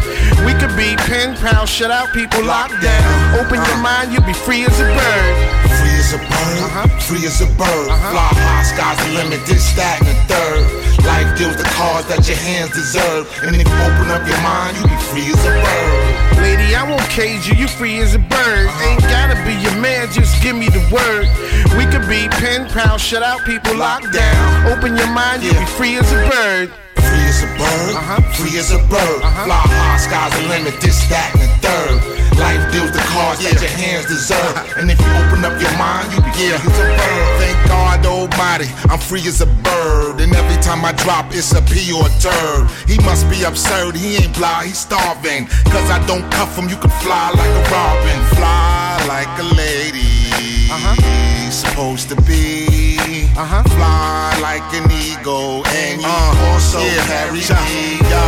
We could be pen pal, shut out people locked down. Open your mind, you'll be free as a bird. Free as a bird, uh-huh. free as a bird. Uh-huh. Fly high, sky's the limit, this, that, and the third. Life deals the cards that your hands deserve. And if you open up your mind, you be free as a bird. Lady, I won't cage you, you free as a bird. Uh-huh. Ain't gotta be your man, just give me the word. We could be pen pal, shut out people locked down. Open your mind, you'll be free as a bird. Free as a bird, uh-huh. free as a bird. Uh-huh. Fly high, sky's the limit, this, that, and third. Life deals the cards that your hands deserve. And if you open up your mind, you be free as a bird. Thank God Almighty, I'm free as a bird. And every time I drop, it's a or a turd. He must be absurd, he ain't blind, he's starving. Cause I don't cuff him, you can fly like a robin. Fly like a lady. Uh-huh. Supposed to be. Uh-huh. Fly like an eagle. And you also carry me. Yo,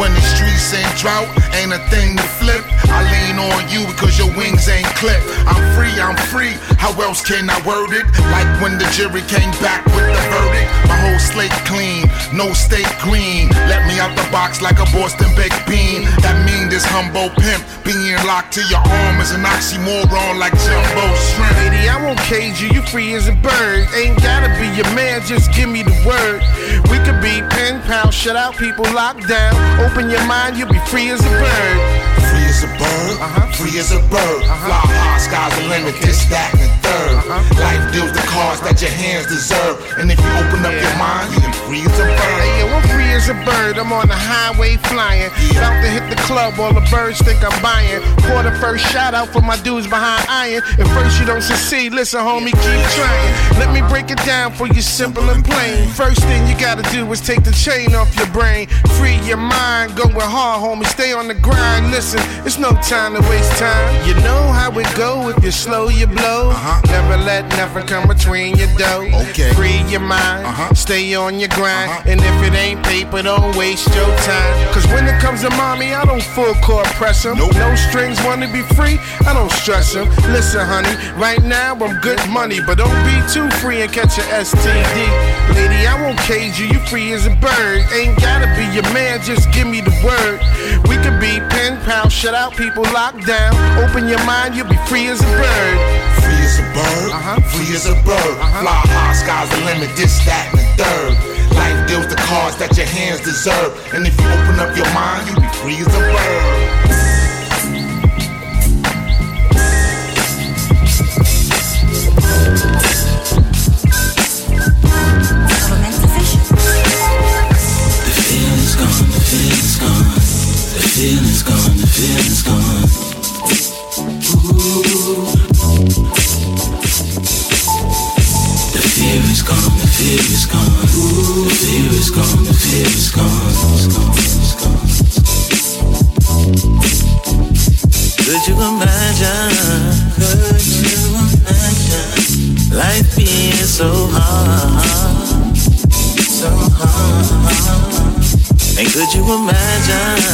when the streets in drought, ain't a thing to flip. I lean on you because your wings ain't clipped. I'm free, I'm free. How else can I word it? Like when the jury came back with the verdict. My whole slate clean, no state green. Let me out the box like a Boston baked bean. That mean this humble pimp being locked to your arm is an oxymoron like jumbo shrimp. Lady, I won't cage you, you free as a bird. Ain't gotta be your man, just give me the word. We could be pen pal, shut out people locked down. Open your mind, you'll be free as a bird. Free as a bird, uh-huh. free as a bird. Uh-huh. Fly high, sky's the limit, this, that, and third. Uh-huh. Life deals the cards that your hands deserve. And if you open up your mind, you can free as a bird. Hey, yo, I'm free as a bird. I'm on the highway flying. About to hit the club, all the birds think I'm buying. Pour the first shot out for my dudes behind iron. If first you don't succeed, listen, homie, keep trying. Let me break it down for you, simple and plain. First thing you gotta do is take the chain off your brain. Free your mind, going hard, homie. Stay on the grind. Listen, it's no time to waste time. You know how it go. If you slow, you blow. Uh-huh. Never let nothing come between your dough. Okay. Free your mind. Uh-huh. Stay on your grind. Uh-huh. And if it ain't paper, don't waste your time. Cause when it comes to mommy, I don't full court press them. No strings, wanna be free, I don't stress them. Listen, honey, right now I'm good money, but don't be too free and catch a STD. Lady, I won't cage you, you free as a bird. Ain't gotta be your man, just give me the word. We could be pen pal, shut out people locked down. Open your mind, you'll be free as a bird. Free as a bird, uh-huh. free as a bird. Uh-huh. Fly high, sky's the limit, this, that, and the third. Life deals the cards that your hands deserve. And if you open up your mind, you'll be free as a bird. The feeling's gone, the feeling's gone. The feeling's gone, the feeling's gone. The fear is gone, the fear is gone. The fear is gone, the fear is gone. Could you imagine? Could you imagine? Life being so hard, so hard. And could you imagine?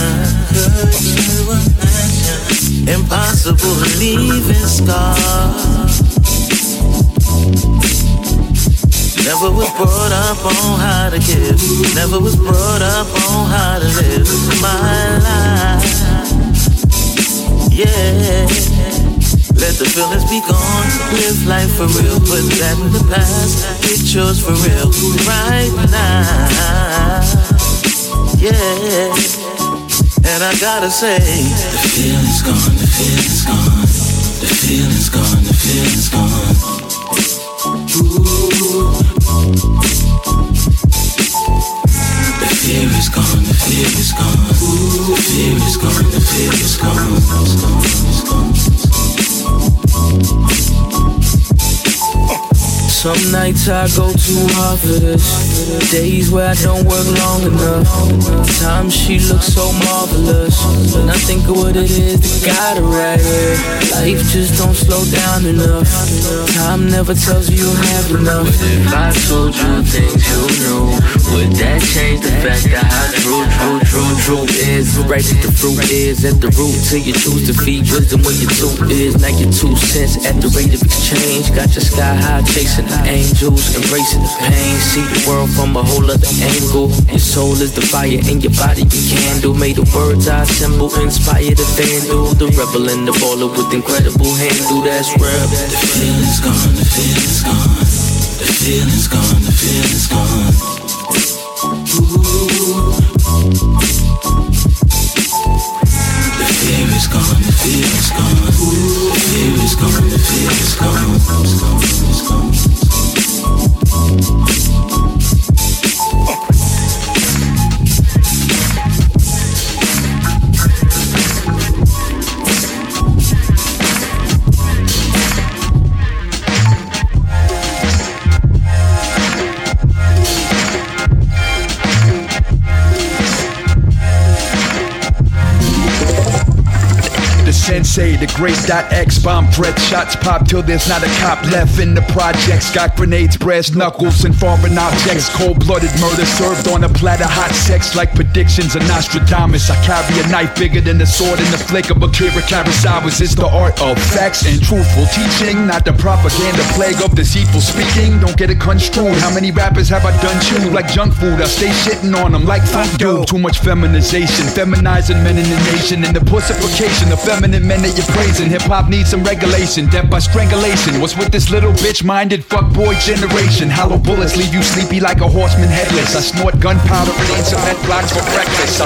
Could you imagine? Impossible leaving scars. Never was brought up on how to give. Never was brought up on how to live my life. Yeah. Let the feelings be gone. Live life for real. Put that in the past. Get yours for real. Right now. Yeah. And I gotta say, the feeling's gone. The feeling's gone. The feeling's gone. The feeling's gone. Ooh. The fear is gone, the fear is gone. Ooh. The fear is gone, the fear is gone. Some nights I go too hard for this. Days where I don't work long enough. Times she looks so marvelous. When I think of what it is that got her right here. Life just don't slow down enough. Time never tells you you have enough. But if I told you things you knew, would that change the fact that how true, true, true, truth is. Right as the fruit is. At the root till you choose to feed wisdom where your tooth is. Now your two cents at the rate of exchange. Got your sky high chasing angels. Embracing the pain. See the world from a whole other angle. Your soul is the fire and your body the candle. Made the words I symbol. Inspire the vandal. The rebel and the baller with incredible handle. That's real. The feeling's gone. The feeling's gone. The feeling's gone. The feeling's gone. The fear is gone, the fear is gone. The fear is gone, the fear is gone. It's gone, it's gone, gone. Sensei, the great dot X bomb threat shots pop till there's not a cop left in the projects. Got grenades, brass knuckles, and foreign objects. Cold blooded murder served on a platter, hot sex like predictions of Nostradamus. I carry a knife bigger than the sword in the flick of Akira Kurosawa's. It's the art of facts and truthful teaching, not the propaganda plague of deceitful speaking. Don't get it construed. How many rappers have I done chew like junk food? I stay shitting on them like funk do. Too much feminization, feminizing men in the nation, and the pussification of feminine men you're praising. Hip hop needs some regulation, death by strangulation. What's with this little bitch minded fuckboy generation? Hollow bullets leave you sleepy like a horseman headless. I snort gunpowder and eat cement blocks for breakfast.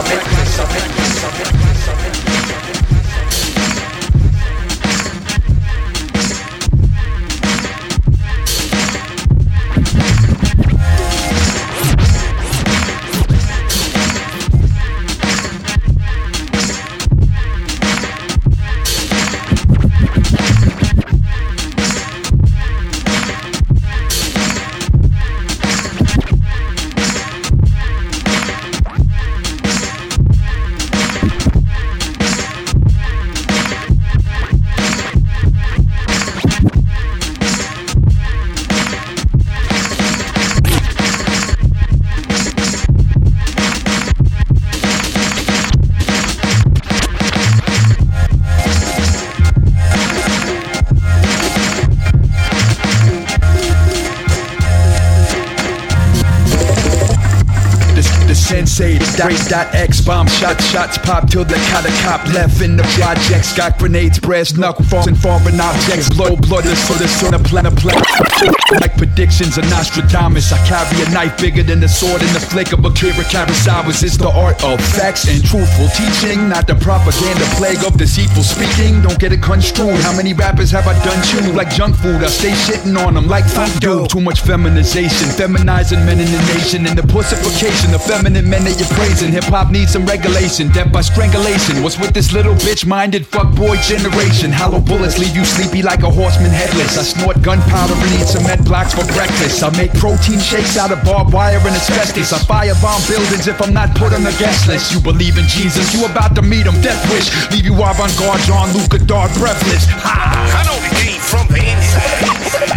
The dot, X bomb shot, shots pop till they got a cop left in the projects. Got grenades, brass knuckle, falls and foreign objects. Blow blood, so this on a planet. Like predictions of Nostradamus. I carry a knife bigger than the sword in the flick of Akira Kurosawa's. It's the art of facts and truthful teaching, not the propaganda plague of deceitful speaking. Don't get it construed. How many rappers have I done chew like junk food? I stay shitting on them like do. Too much feminization, feminizing men in the nation, and the pussification of feminine men that you're praising. Hip hop needs some regulation, death by strangulation. What's with this little bitch minded fuckboy generation? Hollow bullets leave you sleepy like a horseman headless. I snort gunpowder and eat cement blocks for breakfast. I make protein shakes out of barbed wire and asbestos. I firebomb buildings if I'm not put on the guest list. You believe in Jesus, you about to meet him. Death wish, leave you avant garde, Jean-Luc Godard breathless. I know the game from the inside.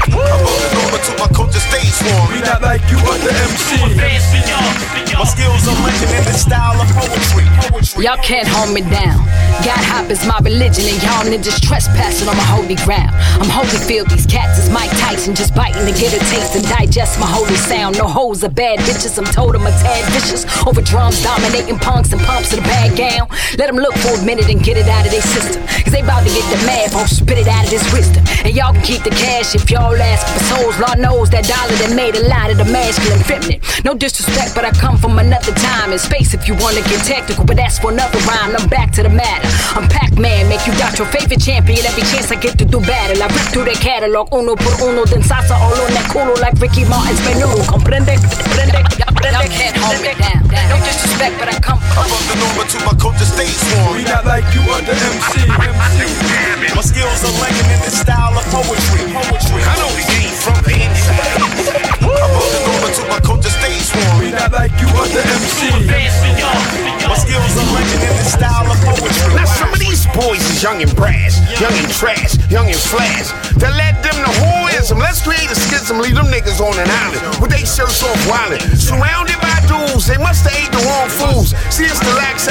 I'm over to my culture stage form. We not like you other MC. My skills are legend in the style of poetry. Y'all can't hold me down. God hop is my religion, and y'all ninjas trespassing on my holy ground. I'm Holyfield, these cats is Mike Tyson, just biting to get a taste and digest my holy sound. No hoes are bad bitches, I'm told I'm a tad vicious. Over drums, dominating punks and pumps in a bad gown. Let them look for a minute and get it out of their system. Cause they about to get the math, or spit it out of this wisdom. And y'all can keep the cash if y'all ask for souls. Lord knows that dollar that made a lot of the masculine feminine. No disrespect, but I come from another time and space if you wanna get technical. But that's for another rhyme. I'm back to the matter. I'm Pac Man, make you doubt your favorite champion every chance I get to do battle. I rip through their catalog, uno por uno, then salsa all on that culo like Ricky Martin's menudo. Comprende? Comprende? Y'all can't hold me down. No disrespect, but I come from. I'm rolling over to my culture stage form. We not like you other MC. My skills are legend in the style of poetry. poetry. I know the game from the inside. I'm rolling over to my culture stage form. We not like you other MC. My skills are legend in the style of poetry. Now some of these boys is young and brass, young and trash, young and flash. To let them know who is them. Let's create a schism, leave them niggas on an island with they shirts off wildin'. Surrounded by they must have ate the wrong foods. See, it's the lax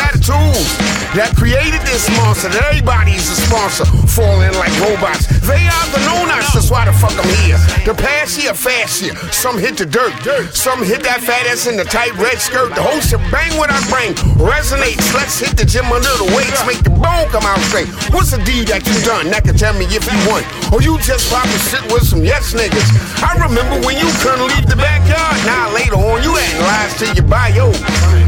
moves that created this monster. That everybody's a sponsor, falling like robots. They are the no-nuts, that's why the fuck I'm here. The past year, fast year. Some hit the dirt, some hit that fat ass in the tight red skirt. The whole bang what I bring resonates. Let's hit the gym under the weights, make the bone come out straight. What's the deed that you done that can tell me if you won? Or you just poppin' shit with some yes niggas? I remember when you couldn't leave the backyard. Now later on, you adding lies to your bio.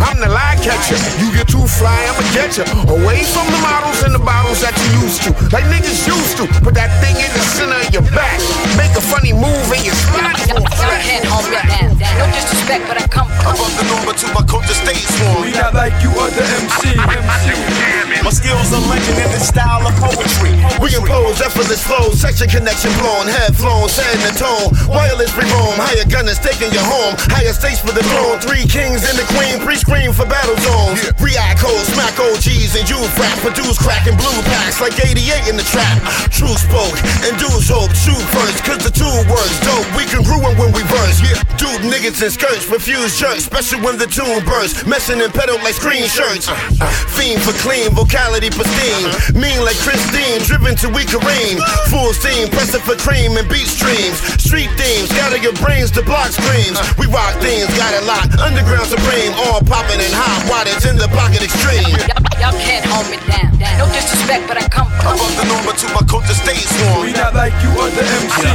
I'm the lie catcher. You get too fly, I'ma get you. Away from the models and the bottles that you used to. Like niggas used to. Put that thing in the center of your back. Make a funny move in your spot. Y'all can't hold me down. No disrespect, but I come from. Above the norm, but to my culture stay sworn. We not like you other MC. MC. My skills are legend in the style of poetry. We impose effortless flow, section connection blown, head flown, setting the tone. Wireless free roam, higher gunners taking you home. Higher stakes for the throne. Three kings and the queen, pre-screen for battle zones. React codes, smack OGs and you rap. Produce crack and blue packs like 88 in the trap. True spoke and dudes hope, shoot first, cause the two words dope. We congruent when we verse. Yeah. Dude niggas in skirts, refuse jerks, special when the tune bursts. Messing in pedal like screen shirts. Uh, uh, uh. Fiend for clean, vocality pristine. Uh-huh. Mean like Christine, driven to we careen. Full steam, pressing for cream and beat streams. Street themes, gather your brains to block screams. We rock themes, got it locked. Underground supreme, all popping and hot. Wattage in the pocket extreme. Y'all can't hold me down. No disrespect, but I come from. Above the norm, but to my culture stay sworn. We not like you other MC.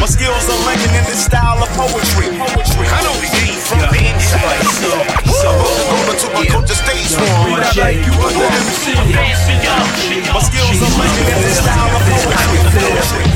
My skills are legend in the style of poetry. poetry. I know the game from the inside. So, so, but to my culture stay sworn. We not like you other MC. My skills are legend in the style of poetry.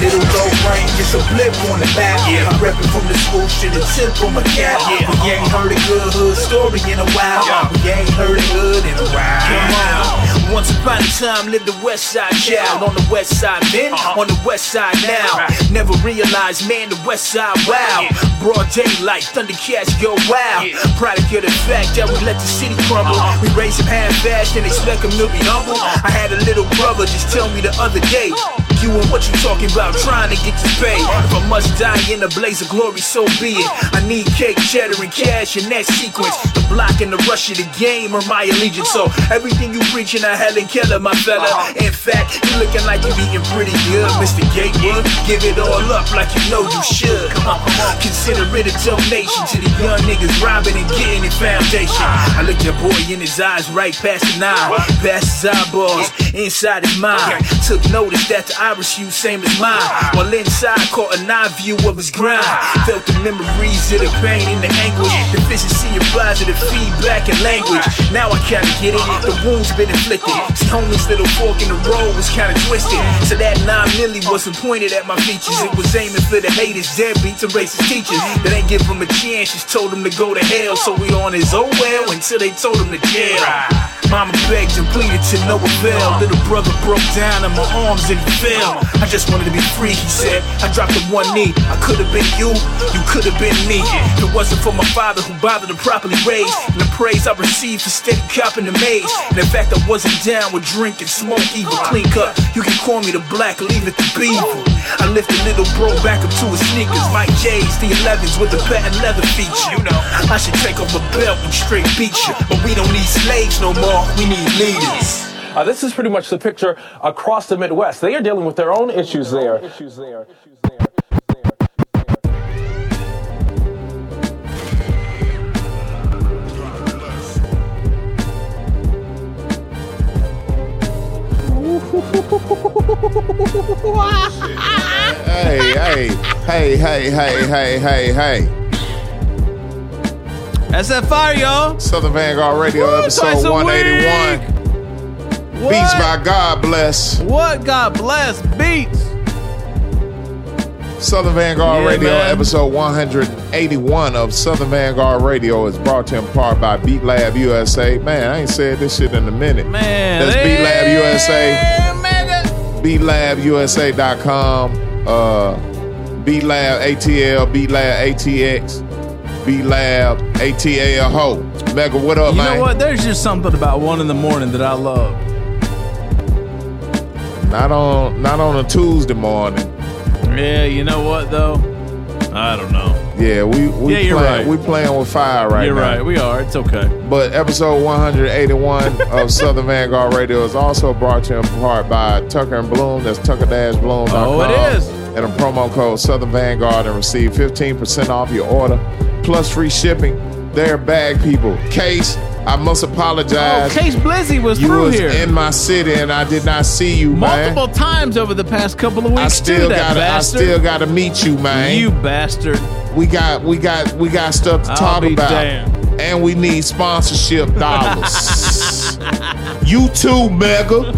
Little low brain, it's a blip on the map. I'm reppin' from the school to the tip on my cap. We ain't heard a good hood story in a while. We ain't heard a hood in a on. Once upon a time lived the west side child On the west side then, uh-huh. on the west side now. Never realized, man, the west side, wow. Broad daylight, Thundercats go wild Product of the fact that we let the city crumble. Uh-huh. We raise him half fast and expect him to be humble. Uh-huh. I had a little brother just tell me the other day you and what you talking about, trying to get to pay. If I must die in a blaze of glory, so be it. I need cake, cheddar, and cash in that sequence. The block and the rush of the game are my allegiance. So everything you preaching, I Helen Keller, my fella. In fact, you looking like you eating pretty good, Mr. Gatewood. Give it all up like you know you should. Consider it a donation to the young niggas robbing and getting it foundation. I looked your boy in his eyes right past the nine, past his eyeballs, inside his mind. Took notice that the iris hue same as mine, while inside caught a eye view of his grind. Felt the memories of the pain and the anguish, deficiency of positive feedback and language. Now I kinda get it, the wound's been inflicted. Homie's little fork in the road was kinda twisted. So that 9 milli wasn't pointed at my features, it was aiming for the haters, deadbeats and racist teachers. That ain't give him a chance, just told him to go to hell. So we on his oh well until they told him to jail. Mama begged and pleaded to no avail. Little brother broke down in my arms and he fell. I just wanted to be free, he said. I dropped to one knee. I could have been you, you could have been me. If it wasn't for my father who bothered to properly raise, and the praise I received for steady copping the maze. And in fact, I wasn't down with drinking, smoke, even clean cut. You can call me the black, leave it to Beaver. I lift the little bro back up to his sneakers. Mike J's, the 11s with the patent leather feature. You know, I should take off a belt and straight beat you. But we don't need slaves no more, we need leaders. Uh, this is pretty much the picture across the Midwest. They are dealing with their own issues there. hey, hey, hey, hey, hey, hey, hey, hey. That's that fire, y'all. Southern Vanguard Radio, Woo, episode twice a 181. Beats by God Bless. What? God bless beats. Southern Vanguard Yeah, Radio, man. episode 181 of Southern Vanguard Radio is brought to you in part by Beat Lab USA. Man, I ain't said this shit in a minute. Man, That's Beat Lab USA. BeatLabUSA.com. Uh, Beat Lab ATL, Beat Lab ATX, Beat Lab ATL Ho. Mega, what up, You man? You know what? There's just something about one in the morning that I love. Not on not on a Tuesday morning. Yeah, you know what though? I don't know. Yeah, we we Yeah, you're playing, right. we playing with fire right now. You're right. We are. It's okay. But episode 181 of Southern Vanguard Radio is also brought to you in part by Tucker and Bloom. That's tucker-bloom.com. Oh, it is. And a promo code Southern Vanguard and receive 15% off your order plus free shipping. They're bag people. Case, I must apologize. Oh, Case Blizzy was you through was here. in my city and I did not see you, man. Multiple times over the past couple of weeks. I still too, gotta, I still gotta meet you, man. You bastard. We got, we got, we got stuff to I'll talk about, damned. and we need sponsorship dollars. you too, Mega.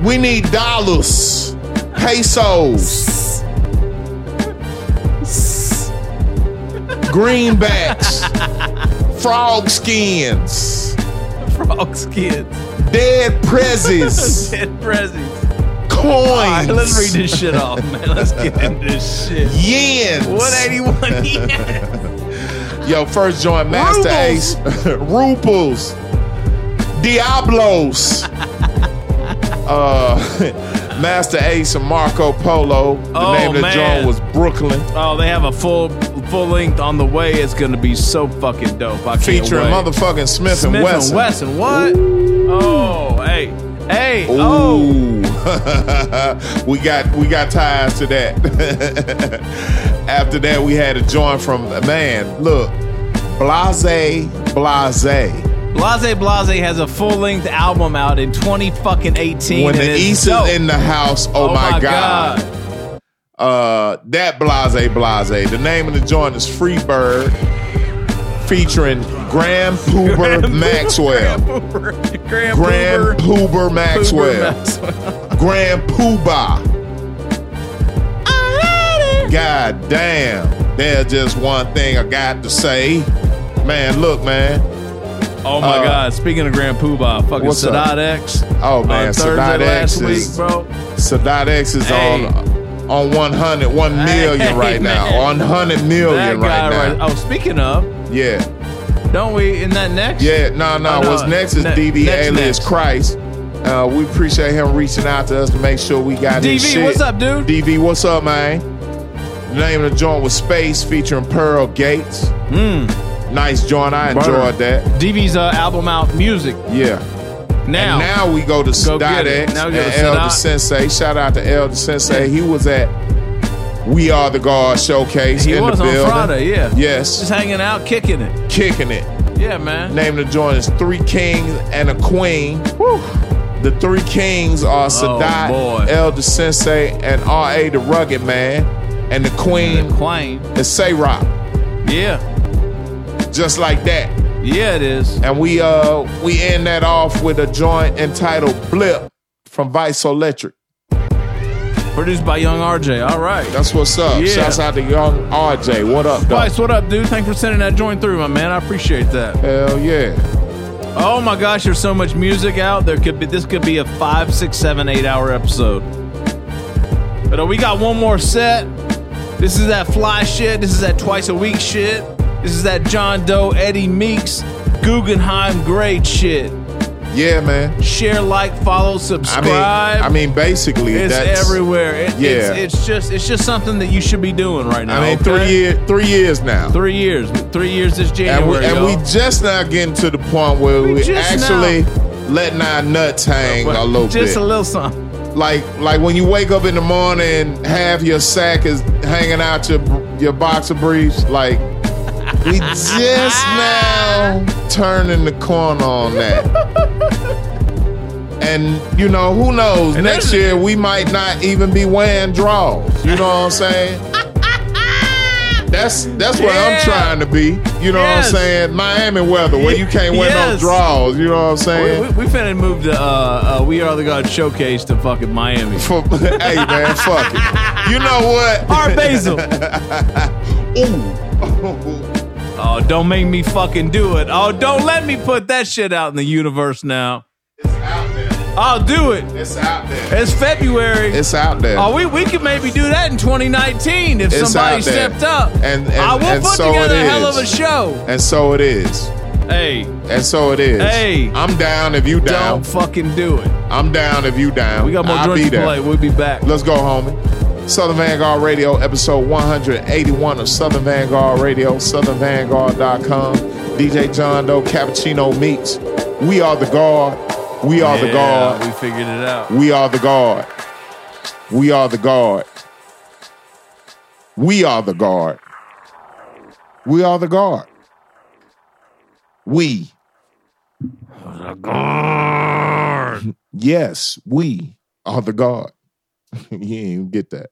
we need dollars, pesos, greenbacks, frog skins, Frog skins. dead prezzies, Dead prezzies. coins. All right, let's read this shit off, man. Let's get into this shit. Yens. 181 yen. Yo, first joint, Masta Ace, Ruples, Diablos, uh, Masta Ace and Marco Polo. The Oh, name of the joint was Brooklyn, Oh, they have a full full length on the way. It's gonna be so fucking dope. I can't featuring wait. motherfucking Smith, Smif-N-Wessun. and Wesson. What? Oh, hey, hey. Oh, we got we got ties to that. After that, we had a joint from the man. Look, Blahzay, Blahzay. Blahzay Blahzay has a full length album out in 20 fucking 18. when the East dope. is in the house, oh, Oh my, my god. Uh, that Blahzay Blahzay. The name of the joint is Free Bird, featuring Grand Puba Maxwell. Grand Grand Puba. Puba Maxwell. Maxwell. Grand Puba. God damn. There's just one thing I got to say. Man, look, man. Oh my Uh, god! Speaking of Grand Puba, fucking? Sadat X. Oh man, Sadat X last week, is bro. Sadat X is Hey. on on 100, 1 million Hey, right now. 100 million right now. Oh, speaking of, Yeah. don't we in that next? Yeah, no, no. Oh, no. What's next is Ne- DV next, alias next. Christ. Uh, we appreciate him reaching out to us to make sure we got his DV, what's up, dude? DV, what's up, man? The name of the joint was Space featuring Pearl Gates. Mm. Nice joint. I enjoyed that. DV's uh, album out, music. Yeah. Now, And now we go to Sadat get it. X Now and we go to Elder Sensei. Shout out to Elder Sensei. He was at We Are the God showcase he in was the on building. Friday. Yeah, Yes. just hanging out, kicking it. Kicking it. Yeah, man. Name of the joint is Three Kings and a Queen. Woo. The Three Kings are Sadat, Oh. Elder Sensei, and R.A. the Rugged Man. And the Queen Queen. is Sa-Roc. Yeah, Just like that. yeah, it is. And we uh we end that off with a joint entitled Blip from Vice Electric. Produced by Young RJ. All right. That's what's up. Yeah. Shouts out to Young RJ. What up? Spice, what up, dude? Thanks for sending that joint through, my man. I appreciate that. Hell yeah. Oh my gosh, there's so much music out. There could be this could be a five, six, seven, eight hour episode. But uh, we got one more set. This is that fly shit. This is that twice a week shit. This is that John Doe, Eddie Meeks, Guggenheim great shit. Yeah, man. Share, like, follow, I subscribe. mean, I mean, basically, it's that's everywhere. It, Yeah. it's, it's just it's just something that you should be doing right now. I mean, okay? three years, three years now, three years, three years this and we, and we just now getting to the point where we, just actually letting our nuts hang a little just bit. Just a little something. like like when you wake up in the morning, and half your sack is hanging out your your boxer briefs. Like we just now turning the corner on that. And you know, who knows? And Next year we might not even be wearing draws. You know what I'm saying? That's that's where Yeah. I'm trying to be. You know Yes. what I'm saying? Miami weather where you can't wear no draws. You know what I'm saying? We, we, we finna move to uh, uh, We Are the God showcase to fucking Miami. For- hey man, fuck it. You know what? Art Basel. Ooh. Oh, don't make me fucking do it. Oh, don't let me put that shit out in the universe now. It's out there. I'll do it. It's out there. It's February. It's out there. Oh, we, we could maybe do that in 2019 if It's somebody stepped up. And- and- I will and put so together a hell of a show. And so it is. Hey, And so it is. Hey. I'm down if you down. don't fucking do it. I'm down if you down. We got more I'll be to play. We'll be back. Let's go, homie. Southern Vanguard Radio, episode 181 of Southern Vanguard Radio, southernvanguard.com. DJ John Doe, Cappuccino Meets. We are the guard. We are the guard. We figured it out. We are the guard. We are the guard. We are the guard. We are the guard. We. The guard. Yes, we are the guard. you ain't even get that.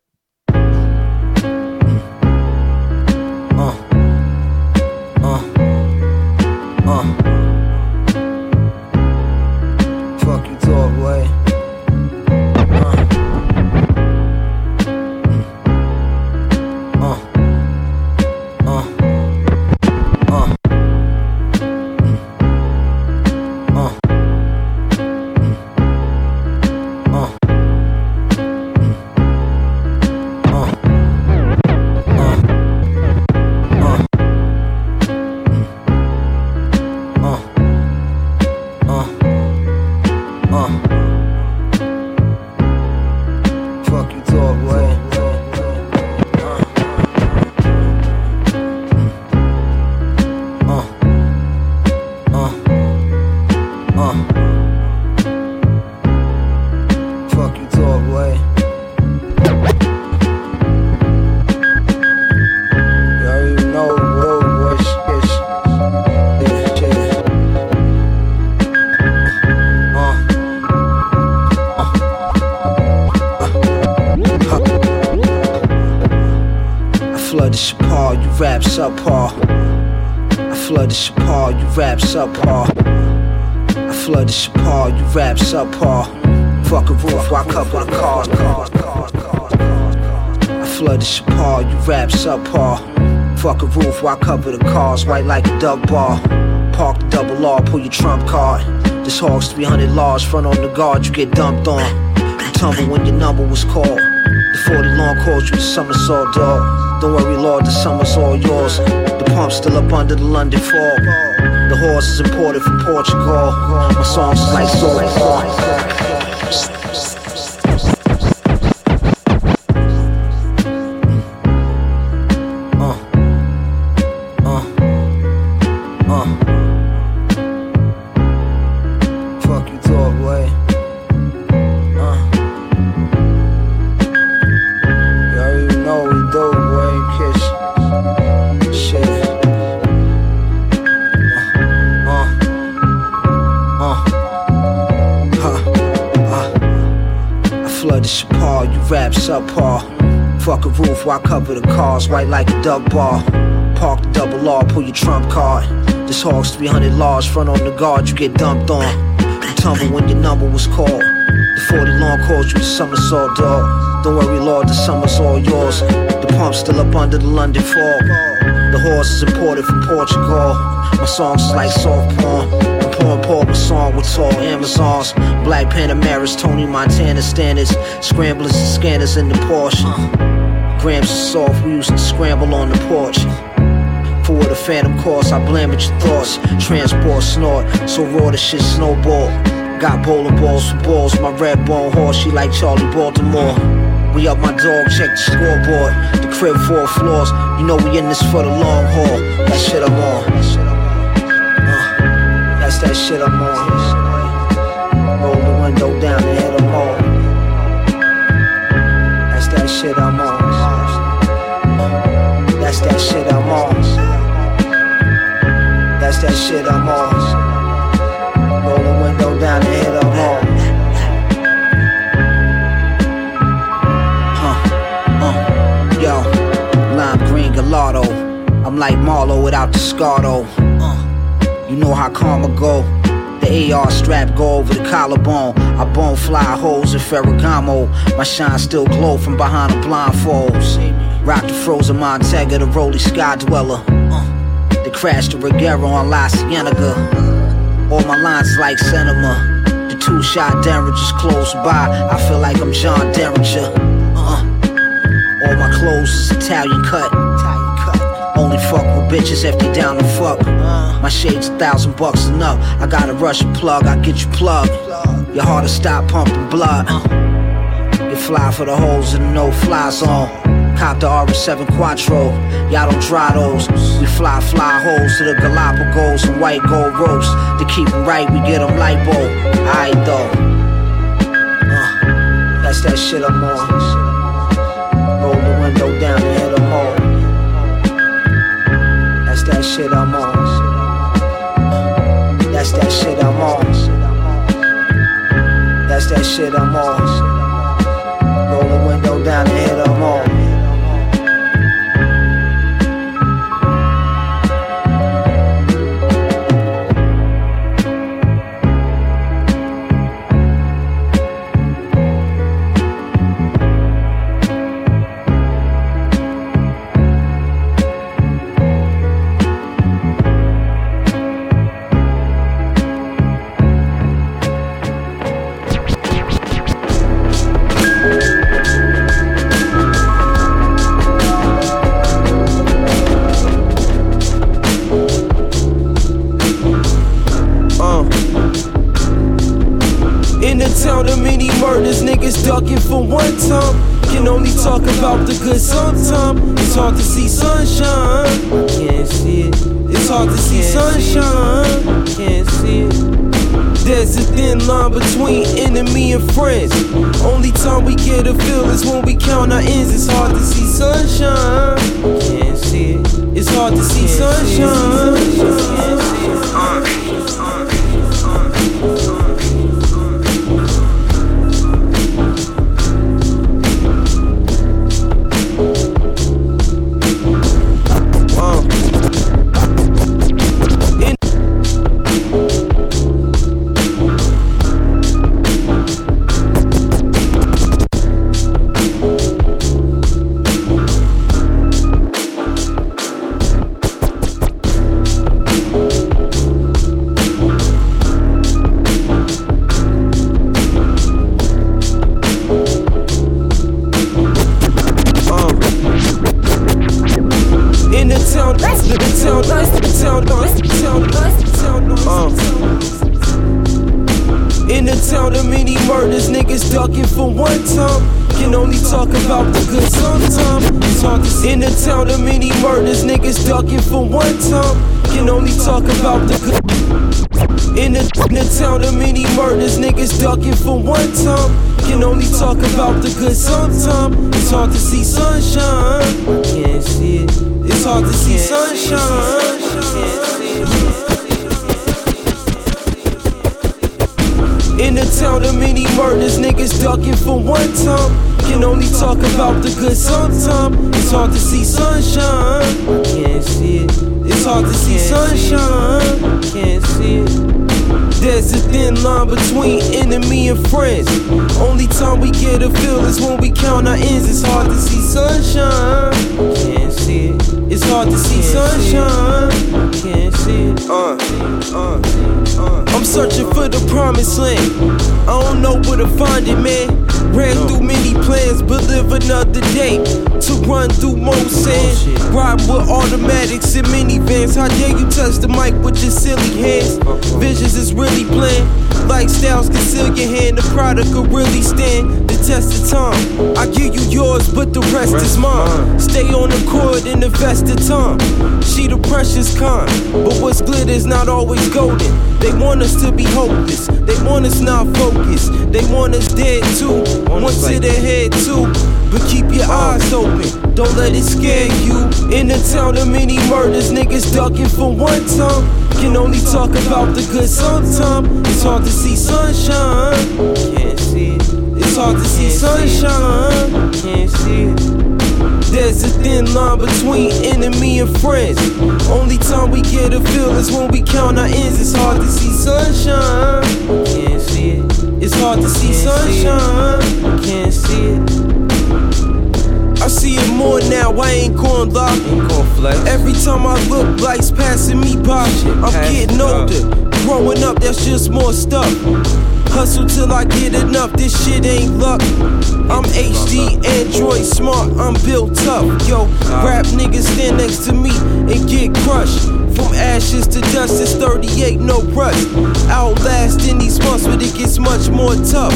Fuck like bar. Uh, Park double R, pull your trump card. This hog's 300 large, front on the guard, you get dumped on. You tumble when your number was called. The 40 long calls you the somersault dog. Don't worry, Lord, the summer's all yours. The pump's still up under the London fog. The horse is imported from Portugal. My songs like so. White like a dub bar. Park the double R, pull your trump card. This hog's 300 large, front on the guard, you get dumped on. You tumble when your number was called. The 40 long calls you the somersault dog. Don't worry, Lord, the summer's all yours. The pump's still up under the London fog. The horse is imported from Portugal. My songs like soft porn. I'm pouring Paul song with tall Amazons. Black Panameras, Tony Montana standards. Scramblers and scanners in the Porsche. Grams of soft, we used to scramble on the porch. For the phantom course, I blame at your thoughts. Transport snort, so raw the shit snowball. Got bowling balls for balls, my red bone horse, she like Charlie Baltimore. We up my dog, check the scoreboard. The crib four floors, you know we in this for the long haul. That shit I'm on. The Scardo. Uh, you know how karma go. The AR strap go over the collarbone. I bone fly holes in Ferragamo. My shine still glow from behind the blindfolds. Rock the frozen Montega, the Rolly Sky Dweller. Uh, they crashed the Regera on La Cienega. All my lines like cinema. The two shot Derringer's close by. I feel like I'm John Derringer. Uh, all my clothes is Italian cut. Only fuck with bitches if they down to fuck. My shades a thousand bucks and up. I gotta a plug, I get you plugged. Your heart to stop pumping blood. Your fly for the holes in the no fly zone. Cop the RS7 Quattro, y'all don't try those. We fly, fly holes to the Galapagos and white gold roast. To keep 'em right, we get 'em lipo. Aight though. Uh, that's that shit I'm on. Shit I'm on. That's that shit I'm on. That's that shit I'm on. Roll the window down and hit 'em about the good sometime. It's hard to see sunshine. I can't see it. It's hard to see sunshine. In the town of many murders, niggas ducking for one time. Can only talk about the good sometime. It's hard to see sunshine. I can't see it. It's hard to see sunshine. I Can't see it. There's a thin line between enemy and friends. Only time we get a feel is when we count our ends. It's hard to see sunshine. Can't see it. It's hard to see sunshine. Can't see it. Uh, uh, uh. I'm searching for the promised land. I don't know where to find it, man. Ran through many plans, but live another day. To run through sand. Ride with automatics and minivans. How dare you touch the mic with your silly hands? Visions is really planned. Lifestyles conceal your hand. The product will really stand the test of time. I give you yours, but the rest is mine. Stay on the court and invest the time. She the precious kind, but what's glitter is not always golden. They want us to be hopeless. They want us not focused. They want us dead too. One to the head too. But keep your eyes open. Don't let it scare you. In the town of many murders, niggas ducking for one time. Can only talk about the good sometimes. It's hard to see sunshine. Can't see it. It's hard to see sunshine. Can't see it. There's a thin line between enemy and friends. Only time we get a feel is when we count our ends. It's hard to see sunshine. Can't see it. It's hard to see sunshine. Can't see it. I see it more now, I ain't going lock. Every time I look, life's passing me by. I'm getting older. Growing up, that's just more stuff. Hustle till I get enough, this shit ain't luck. I'm HD, Android smart, I'm built up. Yo, rap niggas stand next to me and get crushed. From ashes to dust, it's 38, no rush. Outlasting these months, but it gets much more tough.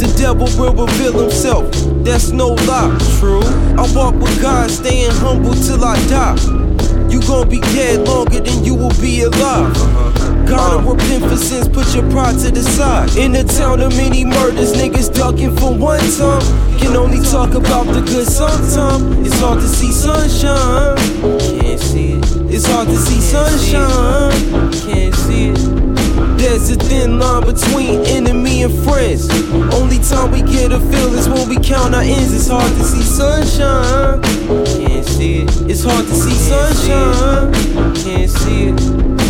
The devil will reveal himself, that's no lie. True. I walk with God, staying humble till I die. You gon' be dead longer than you will be alive. Uh-huh. Gotta uh-huh. repent for sins, put your pride to the side. In a town of many murders, niggas ducking for one time. Only talk about the good sometime. It's hard to see sunshine. Can't see it. It's hard to see sunshine. Can't see it. There's a thin line between enemy and friends. Only time we get a feel is when we count our ends. It's hard to see sunshine. Can't see it. It's hard to see sunshine. Can't see it.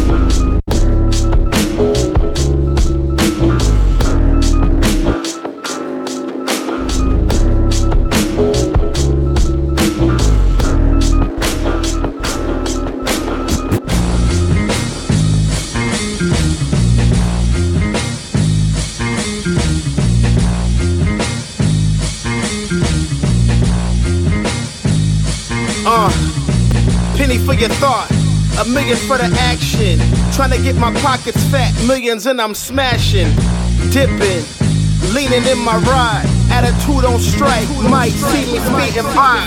Million for the action. Trying to get my pockets fat, millions and I'm smashing, dipping, leaning in my ride. Attitude on strike, might see me speeding by.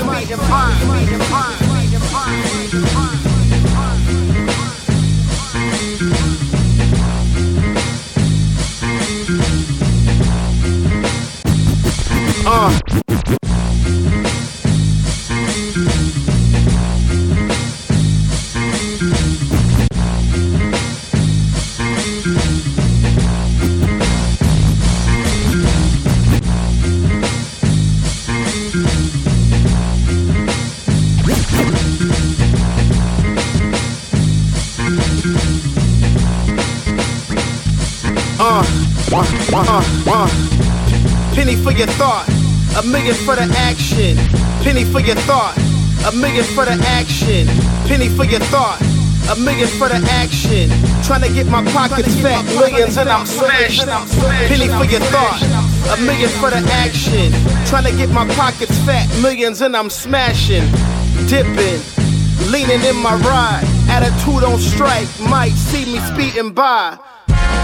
Uh, a million for the action. Penny for your thought, a million for the action. Penny for your thought, a million for the action. Trying to get my pockets fat, millions and I'm smashed. Penny for your thought, a million for the action. Trying to get my pockets fat, millions and I'm smashing. Dipping, leaning in my ride. Attitude on strike, might see me speeding by.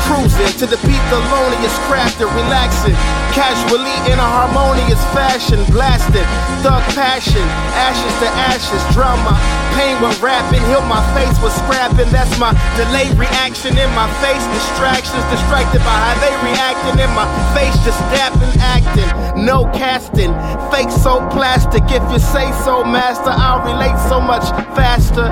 Cruising to the beat, the loneliest crafted, relaxing. Casually in a harmonious fashion, blasted. Thug passion, ashes to ashes, drama. Pain when rapping, heal my face with scrapping. That's my delayed reaction in my face. Distractions distracted by how they reacting in my face. Just dapping, acting, no casting. Fake so plastic. If you say so, master, I'll relate so much faster.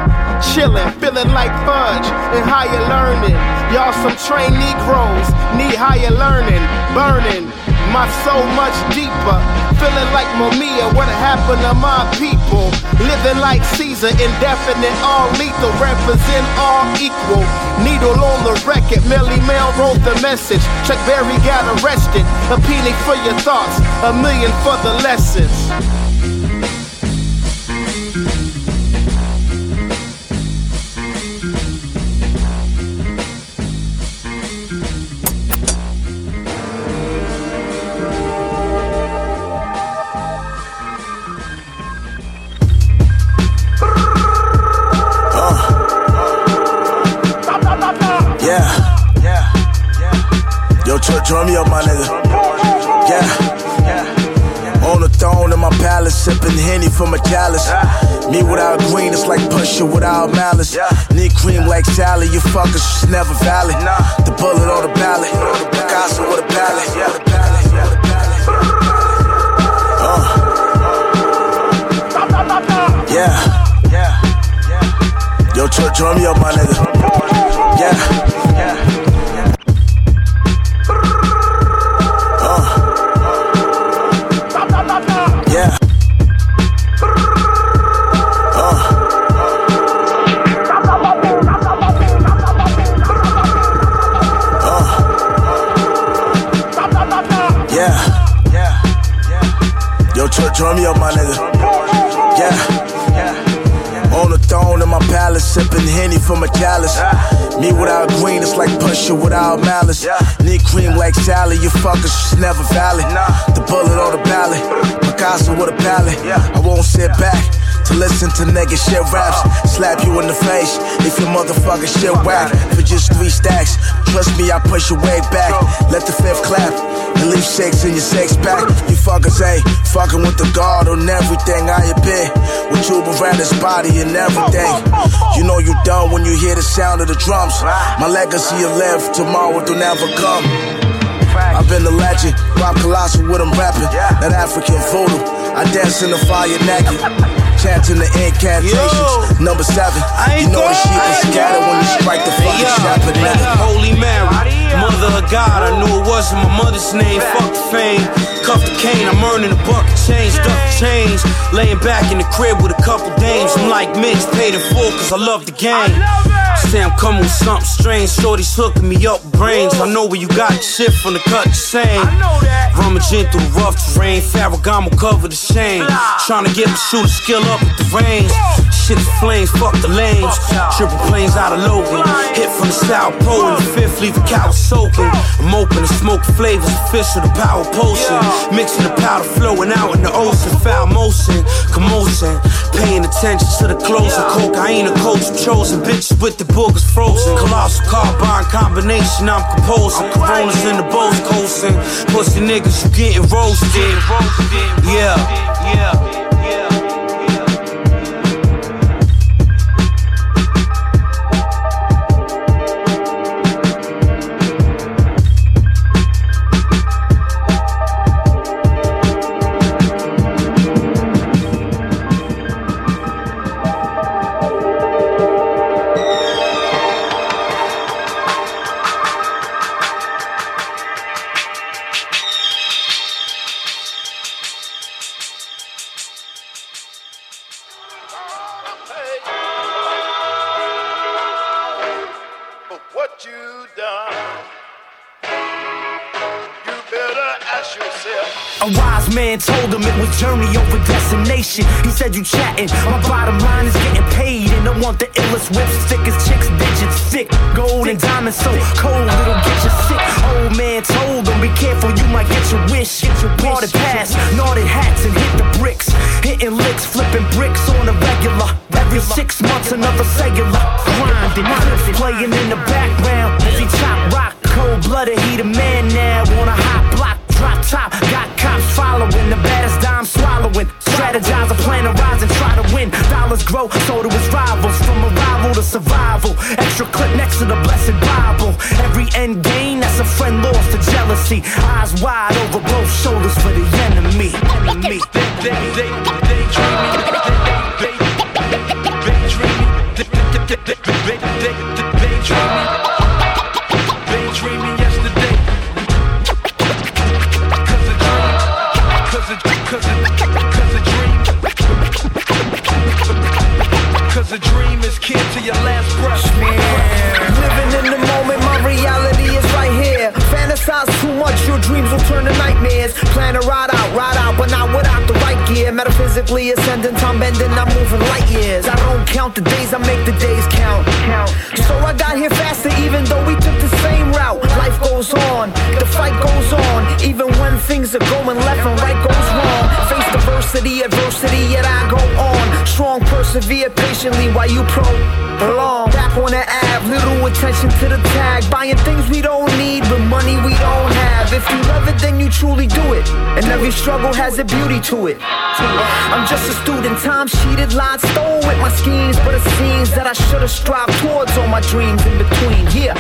Chilling, feeling like fudge and higher learning. Y'all some trained Negroes need higher learning, burning my soul much deeper. Feeling like Mumia, what happened to my people? Living like Caesar, indefinite, all lethal, represent all equal. Needle on the record, Melle Mel wrote the message. Chuck Berry got arrested. A penny for your thoughts, a million for the lessons. Drum me up, my nigga. Yeah. On the throne in my palace, sipping Henny from a chalice. Me without green, it's like Pusha without malice. Need cream like Sally, you fuckers just never valid. The bullet on the ballot, Picasso with a palette. Uh. Yeah. Yo, drum me up, my nigga. Yeah. A. Me without green, it's like Pusha without malice. Need cream like Sally, you fuckers just never valid. The bullet on the ballot, Picasso with a palette. I won't sit back to listen to nigga shit raps. Slap you in the face if your motherfucking shit whack for just three stacks. Trust me, I push your way back. Let the fifth clap and leave six in your six pack. You fuckers ain't fucking with the guard on everything I admit. With you around his body and everything. You know you done when you hear the sound of the drums. My legacy will live tomorrow will never come. I've been a legend, Rob Colossal with him rapping. That African voodoo, I dance in the fire naked. Chanting the incantations. Number seven, you know the sheep is scattered when you strike the fucking shepherd. nigga. Holy Mary, mother of God. I knew it wasn't my mother's name. Fuck the fame. Cuff the cane, I'm earning a buck of change, duck change. Laying back in the crib with a couple dames. I'm like Mitch, paid in full cause I love the game. Say I'm coming with something strange. Shorty's hooking me up with brains. I know where you got the shit from the cut the same. Rummaging through rough terrain. Ferragamo cover the shame. Trying to get my shooter skill up with the range. Shit is flames, fuck the lanes. Triple planes out of Logan. Hit from the South Pole in the fifth, leave the cow soaking. I'm open to smoke flavors, official the power potion. Mixing the powder flowing out in the ocean. Foul motion, commotion. Paying attention to the closer. ain't a coach chosen. Bitches with the boogers frozen. Colossal carbine combination, I'm composing. Coronas in the bows coasting. Pussy niggas, you getting roasted. Yeah, yeah. Journey over destination. He said you chatting, my bottom line is getting paid, and I want the illest whips, thick as chicks, digits, thick, gold and diamonds so cold it'll get you sick. Old man told him, be careful, you might get your wish. Get your party pass, knotted hats and hit the bricks, hitting licks, flipping bricks on a regular. Every six months another cellular grinding, clips playing in the background as he chop rock. Cold blooded, he the man now on a hot block. Drop top, got cops following the baddest dime swallowing. Strategize a plan to rise and try to win. Dollars grow, so do his rivals. From arrival to survival. Extra clip next to the blessed Bible. Every end gain, that's a friend lost to jealousy. Eyes wide over both shoulders for the enemy. enemy. They, they, they, they dreaming. They, they, they dreaming. They, they, they, they, they, they dreaming. They much, your dreams will turn to nightmares. Plan to ride out, ride out, but not without. Metaphysically ascending, time bending, I'm moving light years. I don't count the days, I make the days count. So I got here faster, even though we took the same route. Life goes on, the fight goes on, even when things are going left and right goes wrong. Face diversity, adversity, yet I go on. Strong, persevere patiently while you pro, prolong. Back on the Ave, little attention to the tag. Buying things we don't need with money we don't have. If you love it, then you truly do it. And every struggle has a beauty to it. I'm just a student, time cheated, lied, stole with my schemes. But it seems that I should have strived towards all my dreams in between. Yeah.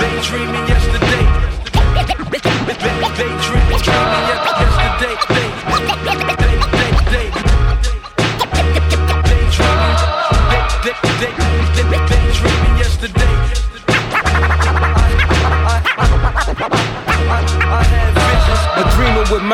They dreaming yesterday. They dreaming,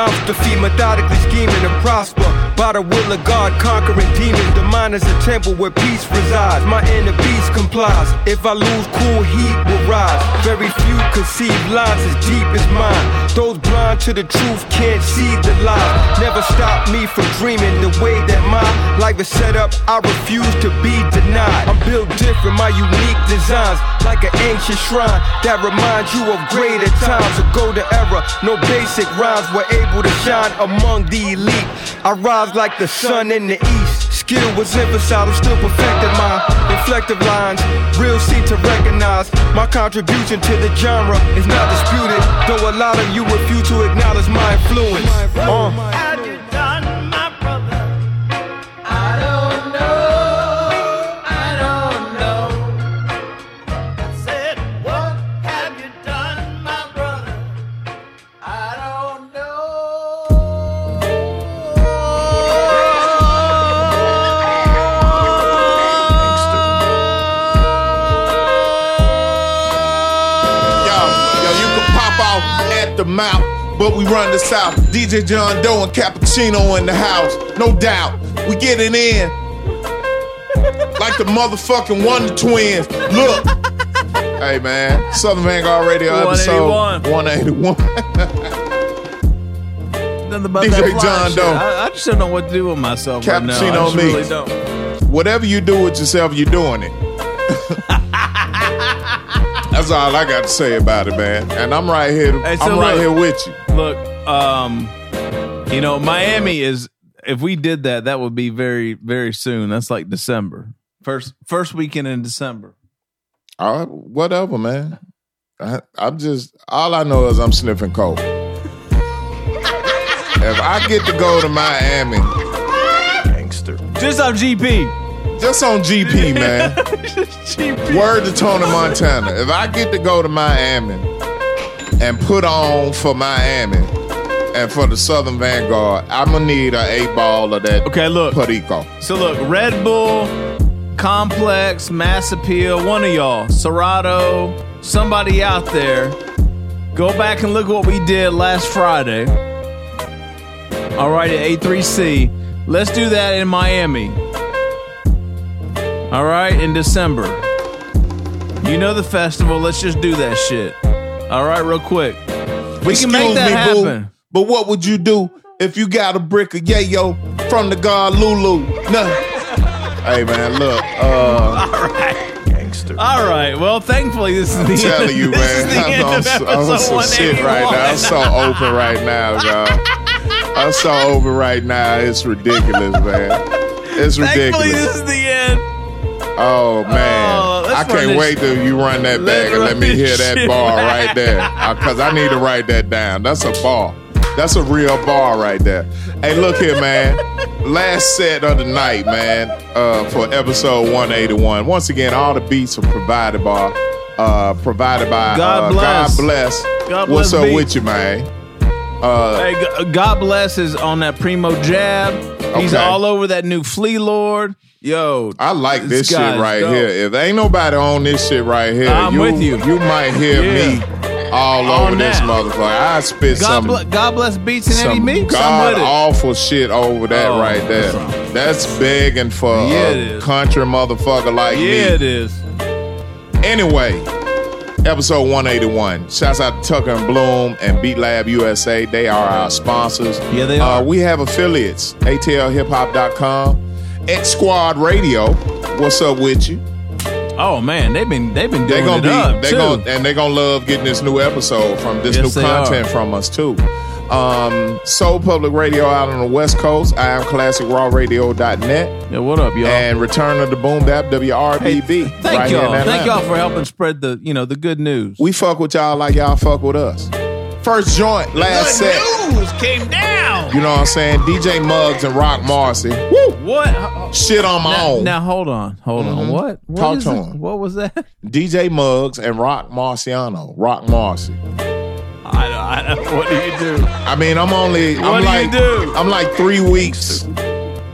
mouth to feed, methodically scheming to prosper. By the will of God, conquering demons. The mind is a temple where peace resides. My inner beast complies. If I lose, cool heat will rise. Very few conceive lines as deep as mine. Those blind to the truth can't see the lie. Never stop me from dreaming the way that my life is set up. I refuse to be denied. I'm built different, my unique designs, like an ancient shrine that reminds you of greater times. A golden era, no basic rhymes were able to shine among the elite. I rise like the sun in the east. Skill was emphasized, I'm still perfecting my reflective lines. Real seem to recognize my contribution to the genre is not disputed. Though a lot of you refuse to acknowledge my influence. Uh. Mouth, but we run the south. DJ John Doe and Cappuccino in the house, no doubt. We get it in like the motherfucking Wonder Twins. Look, hey man, Southern Vanguard Radio episode 181. Nothing about DJ that John. Doe. I, I just don't know what to do with myself right now. I Cappuccino me. really don't. Whatever you do with yourself, you're doing it. That's all I got to say about it, man. And I'm right here. Hey, so I'm right look, here with you. Look, um, you know, Miami is. If we did that, that would be very, very soon. That's like December, first first weekend in December. All right, whatever, man. I, I'm just all I know is I'm sniffing coke. if I get to go to Miami, gangster, just on GP, just on GP, man. Word to Tony Montana. If I get to go to Miami and put on for Miami and for the Southern Vanguard, I'm gonna need a eight ball of that. Okay, look, Perico. So look, Red Bull, Complex, Mass Appeal, one of y'all, Serato, somebody out there, go back and look what we did last Friday. All right, at A3C. Let's do that in Miami. All right, in December. You know the festival. Let's just do that shit. All right, real quick. We can make that me, boo, happen. But what would you do if you got a brick of yayo from the god Lulu? No. hey man, look. Uh, All right. Gangster. All right. Well, thankfully, this is the I'm end. telling you, man. Is the end I'm, of so- I'm episode so shit right now. I'm so open right now, y'all. I'm so open right now. It's ridiculous, man. It's ridiculous. Thankfully, this is the end. Oh man, Oh, I can't wait till you run that back and let me hear that bar right there, because I need to write that down. That's a bar. That's a real bar right there. Hey, look here, man. Last set of the night, man, uh, for episode 181. Once again, all the beats are provided by, uh, provided by God uh, bless. God bless. God bless What's up beat. with you, man? Uh, Hey, God bless is on that primo jab. He's Okay. all over that new Flee Lord. Yo, I like this shit right dope. here. If ain't nobody on this shit right here, I'm you, with you. You might hear Yeah. me all On over this motherfucker. I spit God, some ble- God bless beats and Eddie some Meeks. God awful shit over that Oh, right there. That's begging for Yeah, a country motherfucker like me. Yeah, it is. Anyway, episode 181. Shouts out to Tucker and Bloom and Beat Lab USA. They are our sponsors. Yeah, they Uh, are. we have affiliates. ATLHipHop.com. X Squad Radio. What's up with you? Oh man, they've been they've been doing They're gonna it be up they too. gonna and they're gonna love getting this new episode from this Yes, new content are. from us too. Um, Soul Public Radio out on the West Coast. I am classic classicrawradio.net. Yeah, what up, y'all? And Return of the Boom Bap WRBB. Thank right y'all. Thank y'all for helping spread the you know the good news. We fuck with y'all like y'all fuck with us. First joint, last set. news came down. You know what I'm saying? DJ Muggs and Rock Marcy. Woo! What? Shit on my now, own. Now hold on, hold on. Mhm. What? What Talk to it? him. What was that? DJ Muggs and Rock Marciano. Rock Marcy. I, I, what do you do? I mean, I'm only. What I'm do you like, do? I'm like three weeks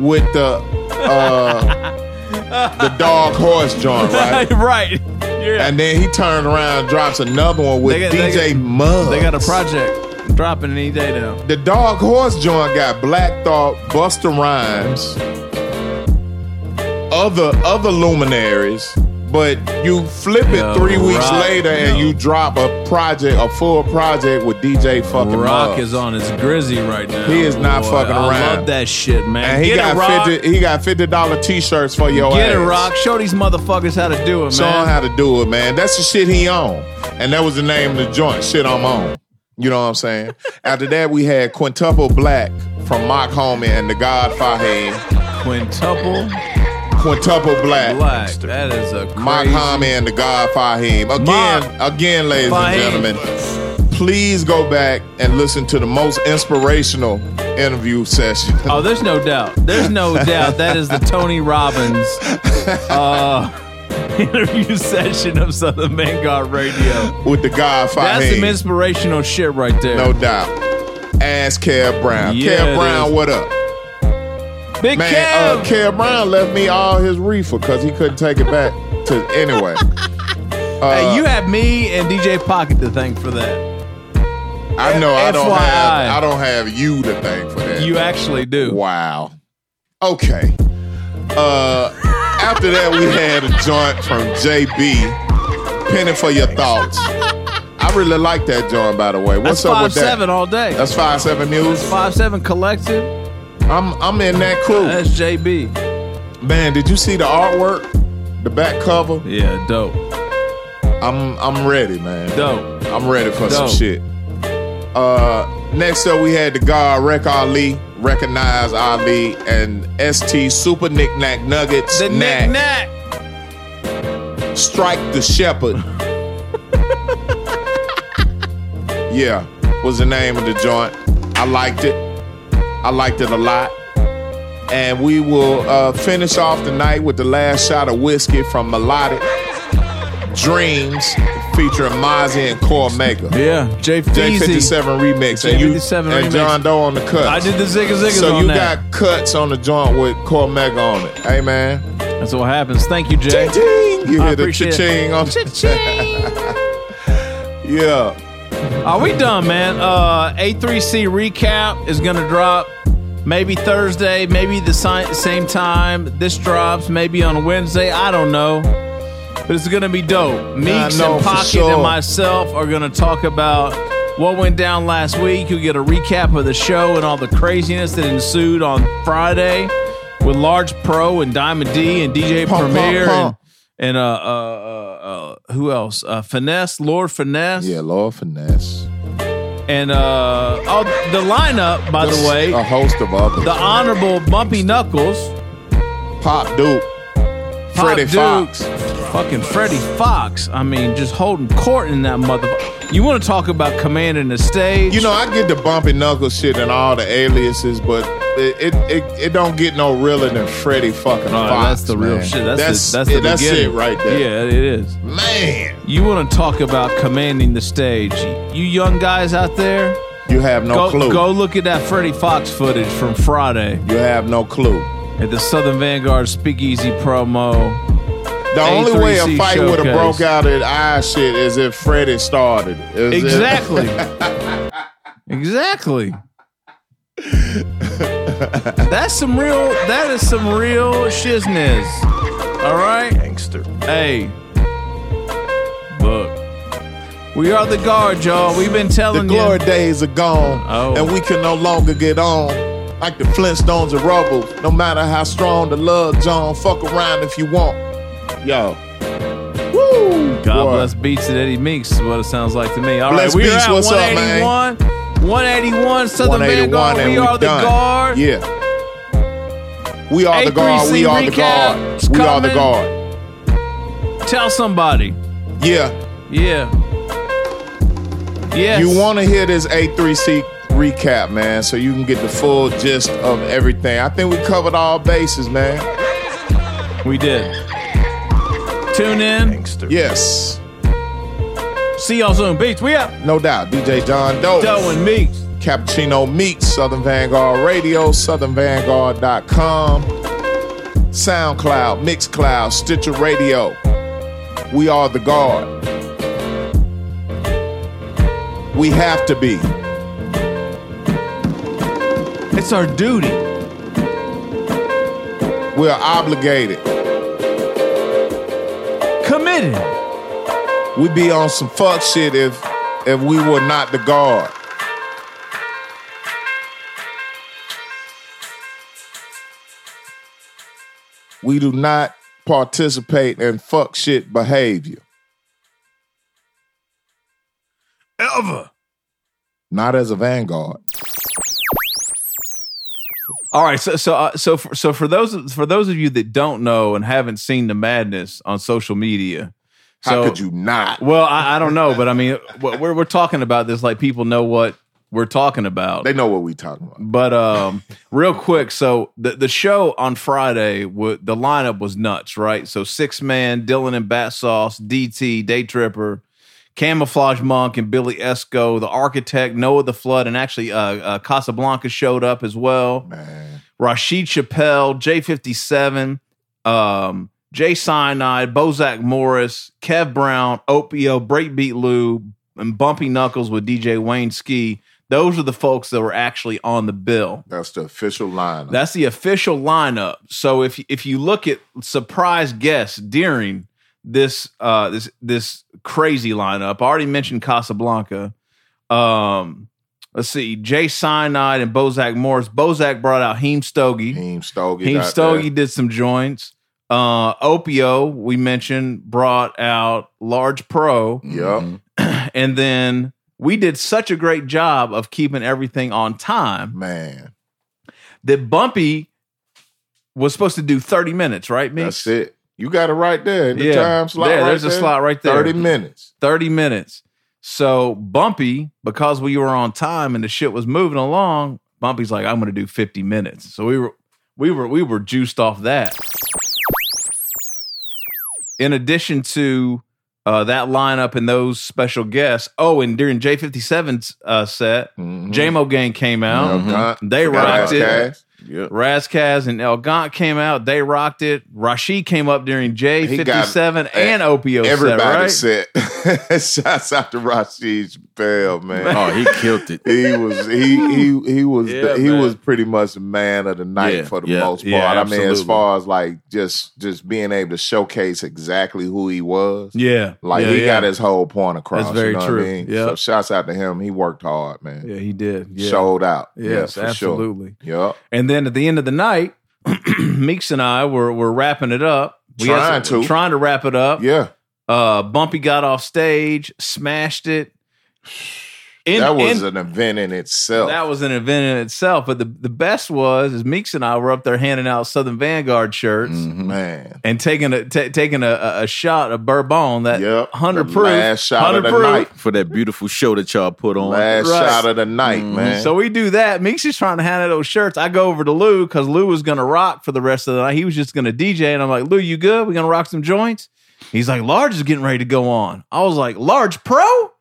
with the uh, the dog horse joint, right? right. Yeah. And then he turned around, drops another one with They got- DJ got- Muggs. They got a project dropping any day now. The dog horse joint got Black Thought, Busta Rhymes, other other luminaries, But you flip it Yo, three weeks Rock, later and yo. you drop a project, a full project with DJ fucking Rock Muggs. is on his grizzy right now. He is not boy. fucking I around. love that shit, man. And he Get got it, Rock. fifty. He got fifty dollar t shirts for your Get ass. it, Rock. Show these motherfuckers how to do it, Show him man. how to do it, man. That's the shit he on, and that was the name of the joint. Shit I'm on. You know what I'm saying? After that, we had Quintuple Black from Mach-Hommy and the God Fahim. Quintuple Quintuple Black. Black. That is a crazy. Mach-Hommy and the God Fahim. Again, again, ladies Fahim. and gentlemen, please go back and listen to the most inspirational interview session. Oh, there's no doubt. There's no doubt that is the Tony Robbins uh, interview session of Southern Vanguard Radio. with the Fahim. That's some inspirational shit right there. No doubt. Ask Kev Brown. Yeah, Kev it Brown, is. what up? Big Man, Kev. uh, Kev Brown left me all his reefer because he couldn't take it back to anyway. Uh, hey, you have me and DJ Pocket to thank for that. I know I don't FYI. have I don't have you to thank for that. You actually do. Wow. Okay. Uh after that we had a joint from JB. Penny for your thoughts. I really like that joint by the way. What's That's up with that? Five seven all day. That's five seven news. Five seven collective. I'm I'm in that crew. That's JB. Man, did you see the artwork? The back cover? Yeah, dope. I'm I'm ready, man. Dope. I'm ready for some shit. Uh next up we had the guard Rec Ali, Recognize Ali, and ST Super Knick-Knack Nuggets. The Knack. knick knack. Strike the Shepherd. yeah, was the name of the joint. I liked it. I liked it a lot. And we will uh, finish off the night with the last shot of whiskey from Melodic Dreams featuring Mozzie and Cormega. Yeah, J Feezy. J57 remix. And, you, J57 and. John Doe on the cut. I did the zigga ziggas So you that. got cuts on the joint with Cormega on it. Hey, man. That's what happens. Thank you, Jay. Ching! You I hear the appreciate it. cha-ching on Yeah. Are we done, man? Uh, A3C recap is gonna drop maybe Thursday, maybe the si- same time. This drops maybe on Wednesday. I don't know, but it's gonna be dope. Meeks and Pocket sure. and myself are gonna talk about what went down last week. You get a recap of the show and all the craziness that ensued on Friday with Large Pro and Diamond D and DJ Pump, pump, Premier pump. and and uh, uh, uh, uh, who else? Uh, Finesse, Lord Finesse. Yeah, Lord Finesse. And uh oh, the lineup, by the way, a host of others. the honorable Bumpy Knuckles, Pop Duke, Pop Freddie Duke, Fox. Fucking Freddie Foxxx. I mean, just holding court in that motherfucker. You want to talk about commanding the stage? You know, I get the bumpy knuckle shit and all the aliases, but it it, it, it don't get no realer than Freddie fucking Oh, Fox. that's the real man. shit. That's that's the, that's the that's it right there. Yeah, it is. Man, You want to talk about commanding the stage? You young guys out there, you have no go, clue. go look at that Freddie Foxxx footage from Friday You have no clue. at the Southern Vanguard Speakeasy promo. The only way a A3C fight would have broke out at eye shit is if Freddie started. Is it- Exactly. exactly. That's some real. That is some real shizness. All right, gangster. Hey, look, we are the guard, y'all. We've been telling you. the glory you. days are gone, Oh. and we can no longer get on. Like the Flintstones and Rubble, no matter how strong the love, John, fuck around if you want. Yo. Woo! God Boy. bless Beats and Eddie Meeks is what it sounds like to me. All right, Bless we are Beats, at what's up, man? 181. 181 Southern 181 Vanguard. and We are the guard. Yeah. We are the guard. We are the guard. recap's We are the guard. Tell somebody. Yeah. Yeah. Yes. You want to hear this A3C recap, man, so you can get the full gist of everything. I think we covered all bases, man. We did. Tune in. Yes. See y'all soon. Beats, we up. No doubt. DJ John Doe. Doe and Meeks. Cappuccino Meeks, Southern Vanguard Radio, southernvanguard.com, SoundCloud, Mixcloud, Stitcher Radio. We are the guard. We have to be. It's our duty. We're obligated. Kidding. We'd be on some fuck shit if if we were not the guard. We do not participate in fuck shit behavior. Ever. Not as a vanguard. All right, so so uh, so for, so for those for those of you that don't know and haven't seen the madness on social media, How so- could you not? Well, I, I don't know, but I mean, we're we're talking about this like people know what we're talking about. They know what we talking about. But um, real quick, so the the show on Friday, wa- the lineup was nuts, right? So six man, Dillon and Bat Sauce, DT, Day Tripper, Camoflauge Monk, and Billy Esco, the Architect, Noah the Flood, and actually uh, uh, Casablanca showed up as well. Man. Rasheed Chappell, J57, um, Jay Cyanide, Bozack Morris, Kev Brown, Opio, Breakbeat Lou, and Bumpy Knuckles with DJ Wayne Ski. Those are the folks that were actually on the bill. That's the official lineup. That's the official lineup. So if if you look at surprise guests during this uh this this crazy lineup, I already mentioned Casablanca. Um let's see, Jay Cyanide and Bozack Morris. Bozack brought out Heem Stogie. Heem Stogie. Heem Stogie did some joints. Uh Opio, we mentioned, brought out Large Pro. Yep. And then we did such a great job of keeping everything on time. Man. That Bumpy was supposed to do 30 minutes, right, me? That's it. You got it right there in the Yeah. time slot. There, right there's a slot right there. 30 minutes. 30 minutes. So Bumpy, because we were on time and the shit was moving along, Bumpy's like, I'm gonna do 50 minutes. So we were we were we were juiced off that. In addition to uh, that lineup and those special guests. Oh, and during J57's uh, set, JMO Gang came out. Mm-hmm. They rocked it. Ras Kass. Razkaz and El Gant came out. They rocked it. Rasheed came up during J57 and Opio Everybody set, right? said, "Shouts out to Rasheed Chappell, man. Oh, he killed it. He was he he he was Yeah, he man. was pretty much the man of the night Yeah, for the yeah, most part. yeah, I mean, as far as like just just being able to showcase exactly who he was. Yeah. Like Yeah, he yeah. got his whole point across. That's very you know true. What I mean? Yep. So shouts out to him. He worked hard, man. Yeah, he did. Yeah. Showed out. Yes, yeah, for absolutely. Sure. Yep. And then at the end of the night, Meeks and I were were wrapping it up. had Trying some- to. trying to wrap it up. Yeah. Uh, Bumpy got off stage, smashed it. In- that was in- an event in itself. that was an event in itself. But the, the best was is Meeks and I were up there handing out Southern Vanguard shirts, Mm-hmm. man, and taking a taking a, a, a shot of bourbon that hundred The proof, last shot of the proof. night. for that beautiful show that y'all put on. Last Right. shot of the night, man. So we do that. Meeks is trying to hand out those shirts. I go over to Lou because Lou was going to rock for the rest of the night. He was just going to DJ. And I'm like, Lou, you good? We going to rock some joints? He's like, Large is getting ready to go on. I was like, Large Pro?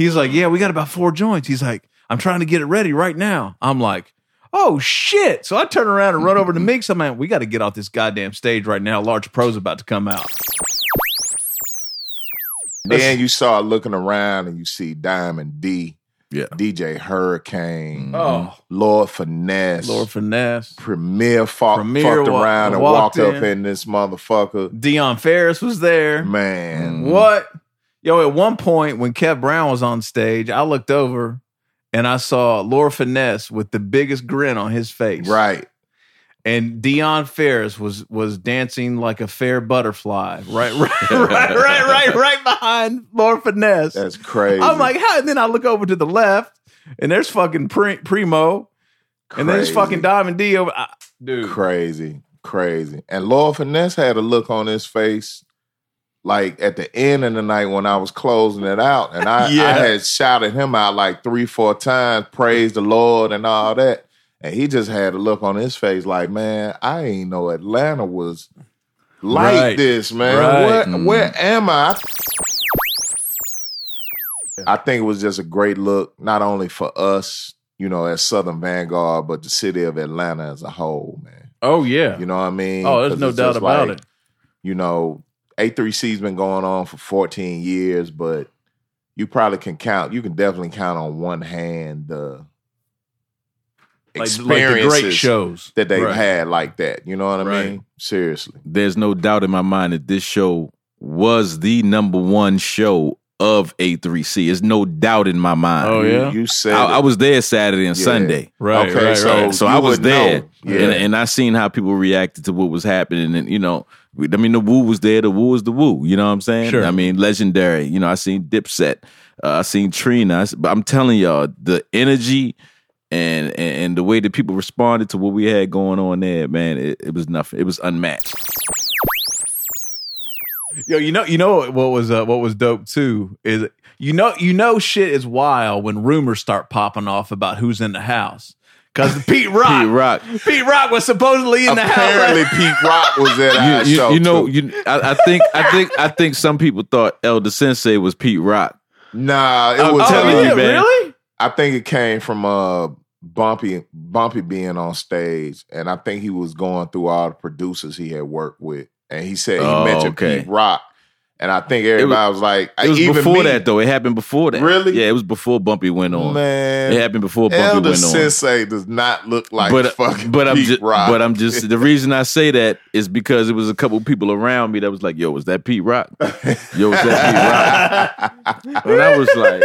He's like, yeah, we got about four joints. He's like, I'm trying to get it ready right now. I'm like, oh shit. So I turn around and run over to Meeks. I'm like, we got to get off this goddamn stage right now. Large Pro's about to come out. Then you start looking around and you see Diamond D, yeah, DJ Hurricane, mm-hmm. Oh. Lord Finesse, Lord Finesse, Premier fought, Premier fucked wa- around and walked walked up in. in this motherfucker. Dion Ferris was there. Man, What? Yo, at one point when Kev Brown was on stage, I looked over and I saw Lord Finesse with the biggest grin on his face. Right. And Dion Ferris was was dancing like a fair butterfly. Right, right, right, right, right, right behind Lord Finesse. That's crazy. I'm like, how? And then I look over to the left, and there's fucking Pri- Primo, and then there's Crazy. fucking Diamond D over. I- dude, crazy, crazy. And Lord Finesse had a look on his face like at the end of the night when I was closing it out. And I, Yeah. I had shouted him out like three, four times, praise the Lord and all that. And he just had a look on his face like, man, I ain't know Atlanta was like Right. this, man. Right. Where, Mm. where am I? I think it was just a great look, not only for us, you know, as Southern Vanguard, but the city of Atlanta as a whole, man. Oh yeah. You know what I mean? Oh, there's no doubt about like, it. You know, A3C's been going on for 14 years, but you probably can count, you can definitely count on one hand the Like- like the experiences great shows. that they've Right. had like that. You know what I Right. mean? Seriously. There's no doubt in my mind that this show was the number one show of A3C. There's no doubt in my mind. Oh, yeah? You said I. I was there Saturday and Yeah. Sunday. Right, Okay, right, so right. so I was there, Yeah. and, and I seen how people reacted to what was happening, and you know, we- I mean, the woo was there. The woo was the woo. You know what I'm saying? Sure. I mean, legendary. You know, I seen Dipset. Uh, I seen Trina. But I'm telling y'all, the energy and, and and the way that people responded to what we had going on there, man, it, it was nothing. It was unmatched. Yo, you know, you know what was uh, what was dope too is you know you know shit is wild when rumors start popping off about who's in the house because Pete Rock, Pete Rock. Pete Rock was supposedly in the house. Apparently, Pete Rock was at our you, you- show. you know, too. you. I, I think, I think, I think some people thought Elder Sensei was Pete Rock. Nah, it I'm was telling uh, you, man. Really? I think it came from uh Bumpy Bumpy being on stage, and I think he was going through all the producers he had worked with, and he said he Oh, mentioned okay. Pete Rock, and I think everybody was, like, It was even before me, that though. It happened before that. Really? Yeah, it was before Bumpy went on. Man, it happened before Bumpy Elder went on. Sensei does not look like but uh, fucking but I'm Pete just but I'm just the reason I say that is because it was a couple people around me that was like, "Yo, was that Pete Rock? Yo, was that Pete Rock?" and I was like,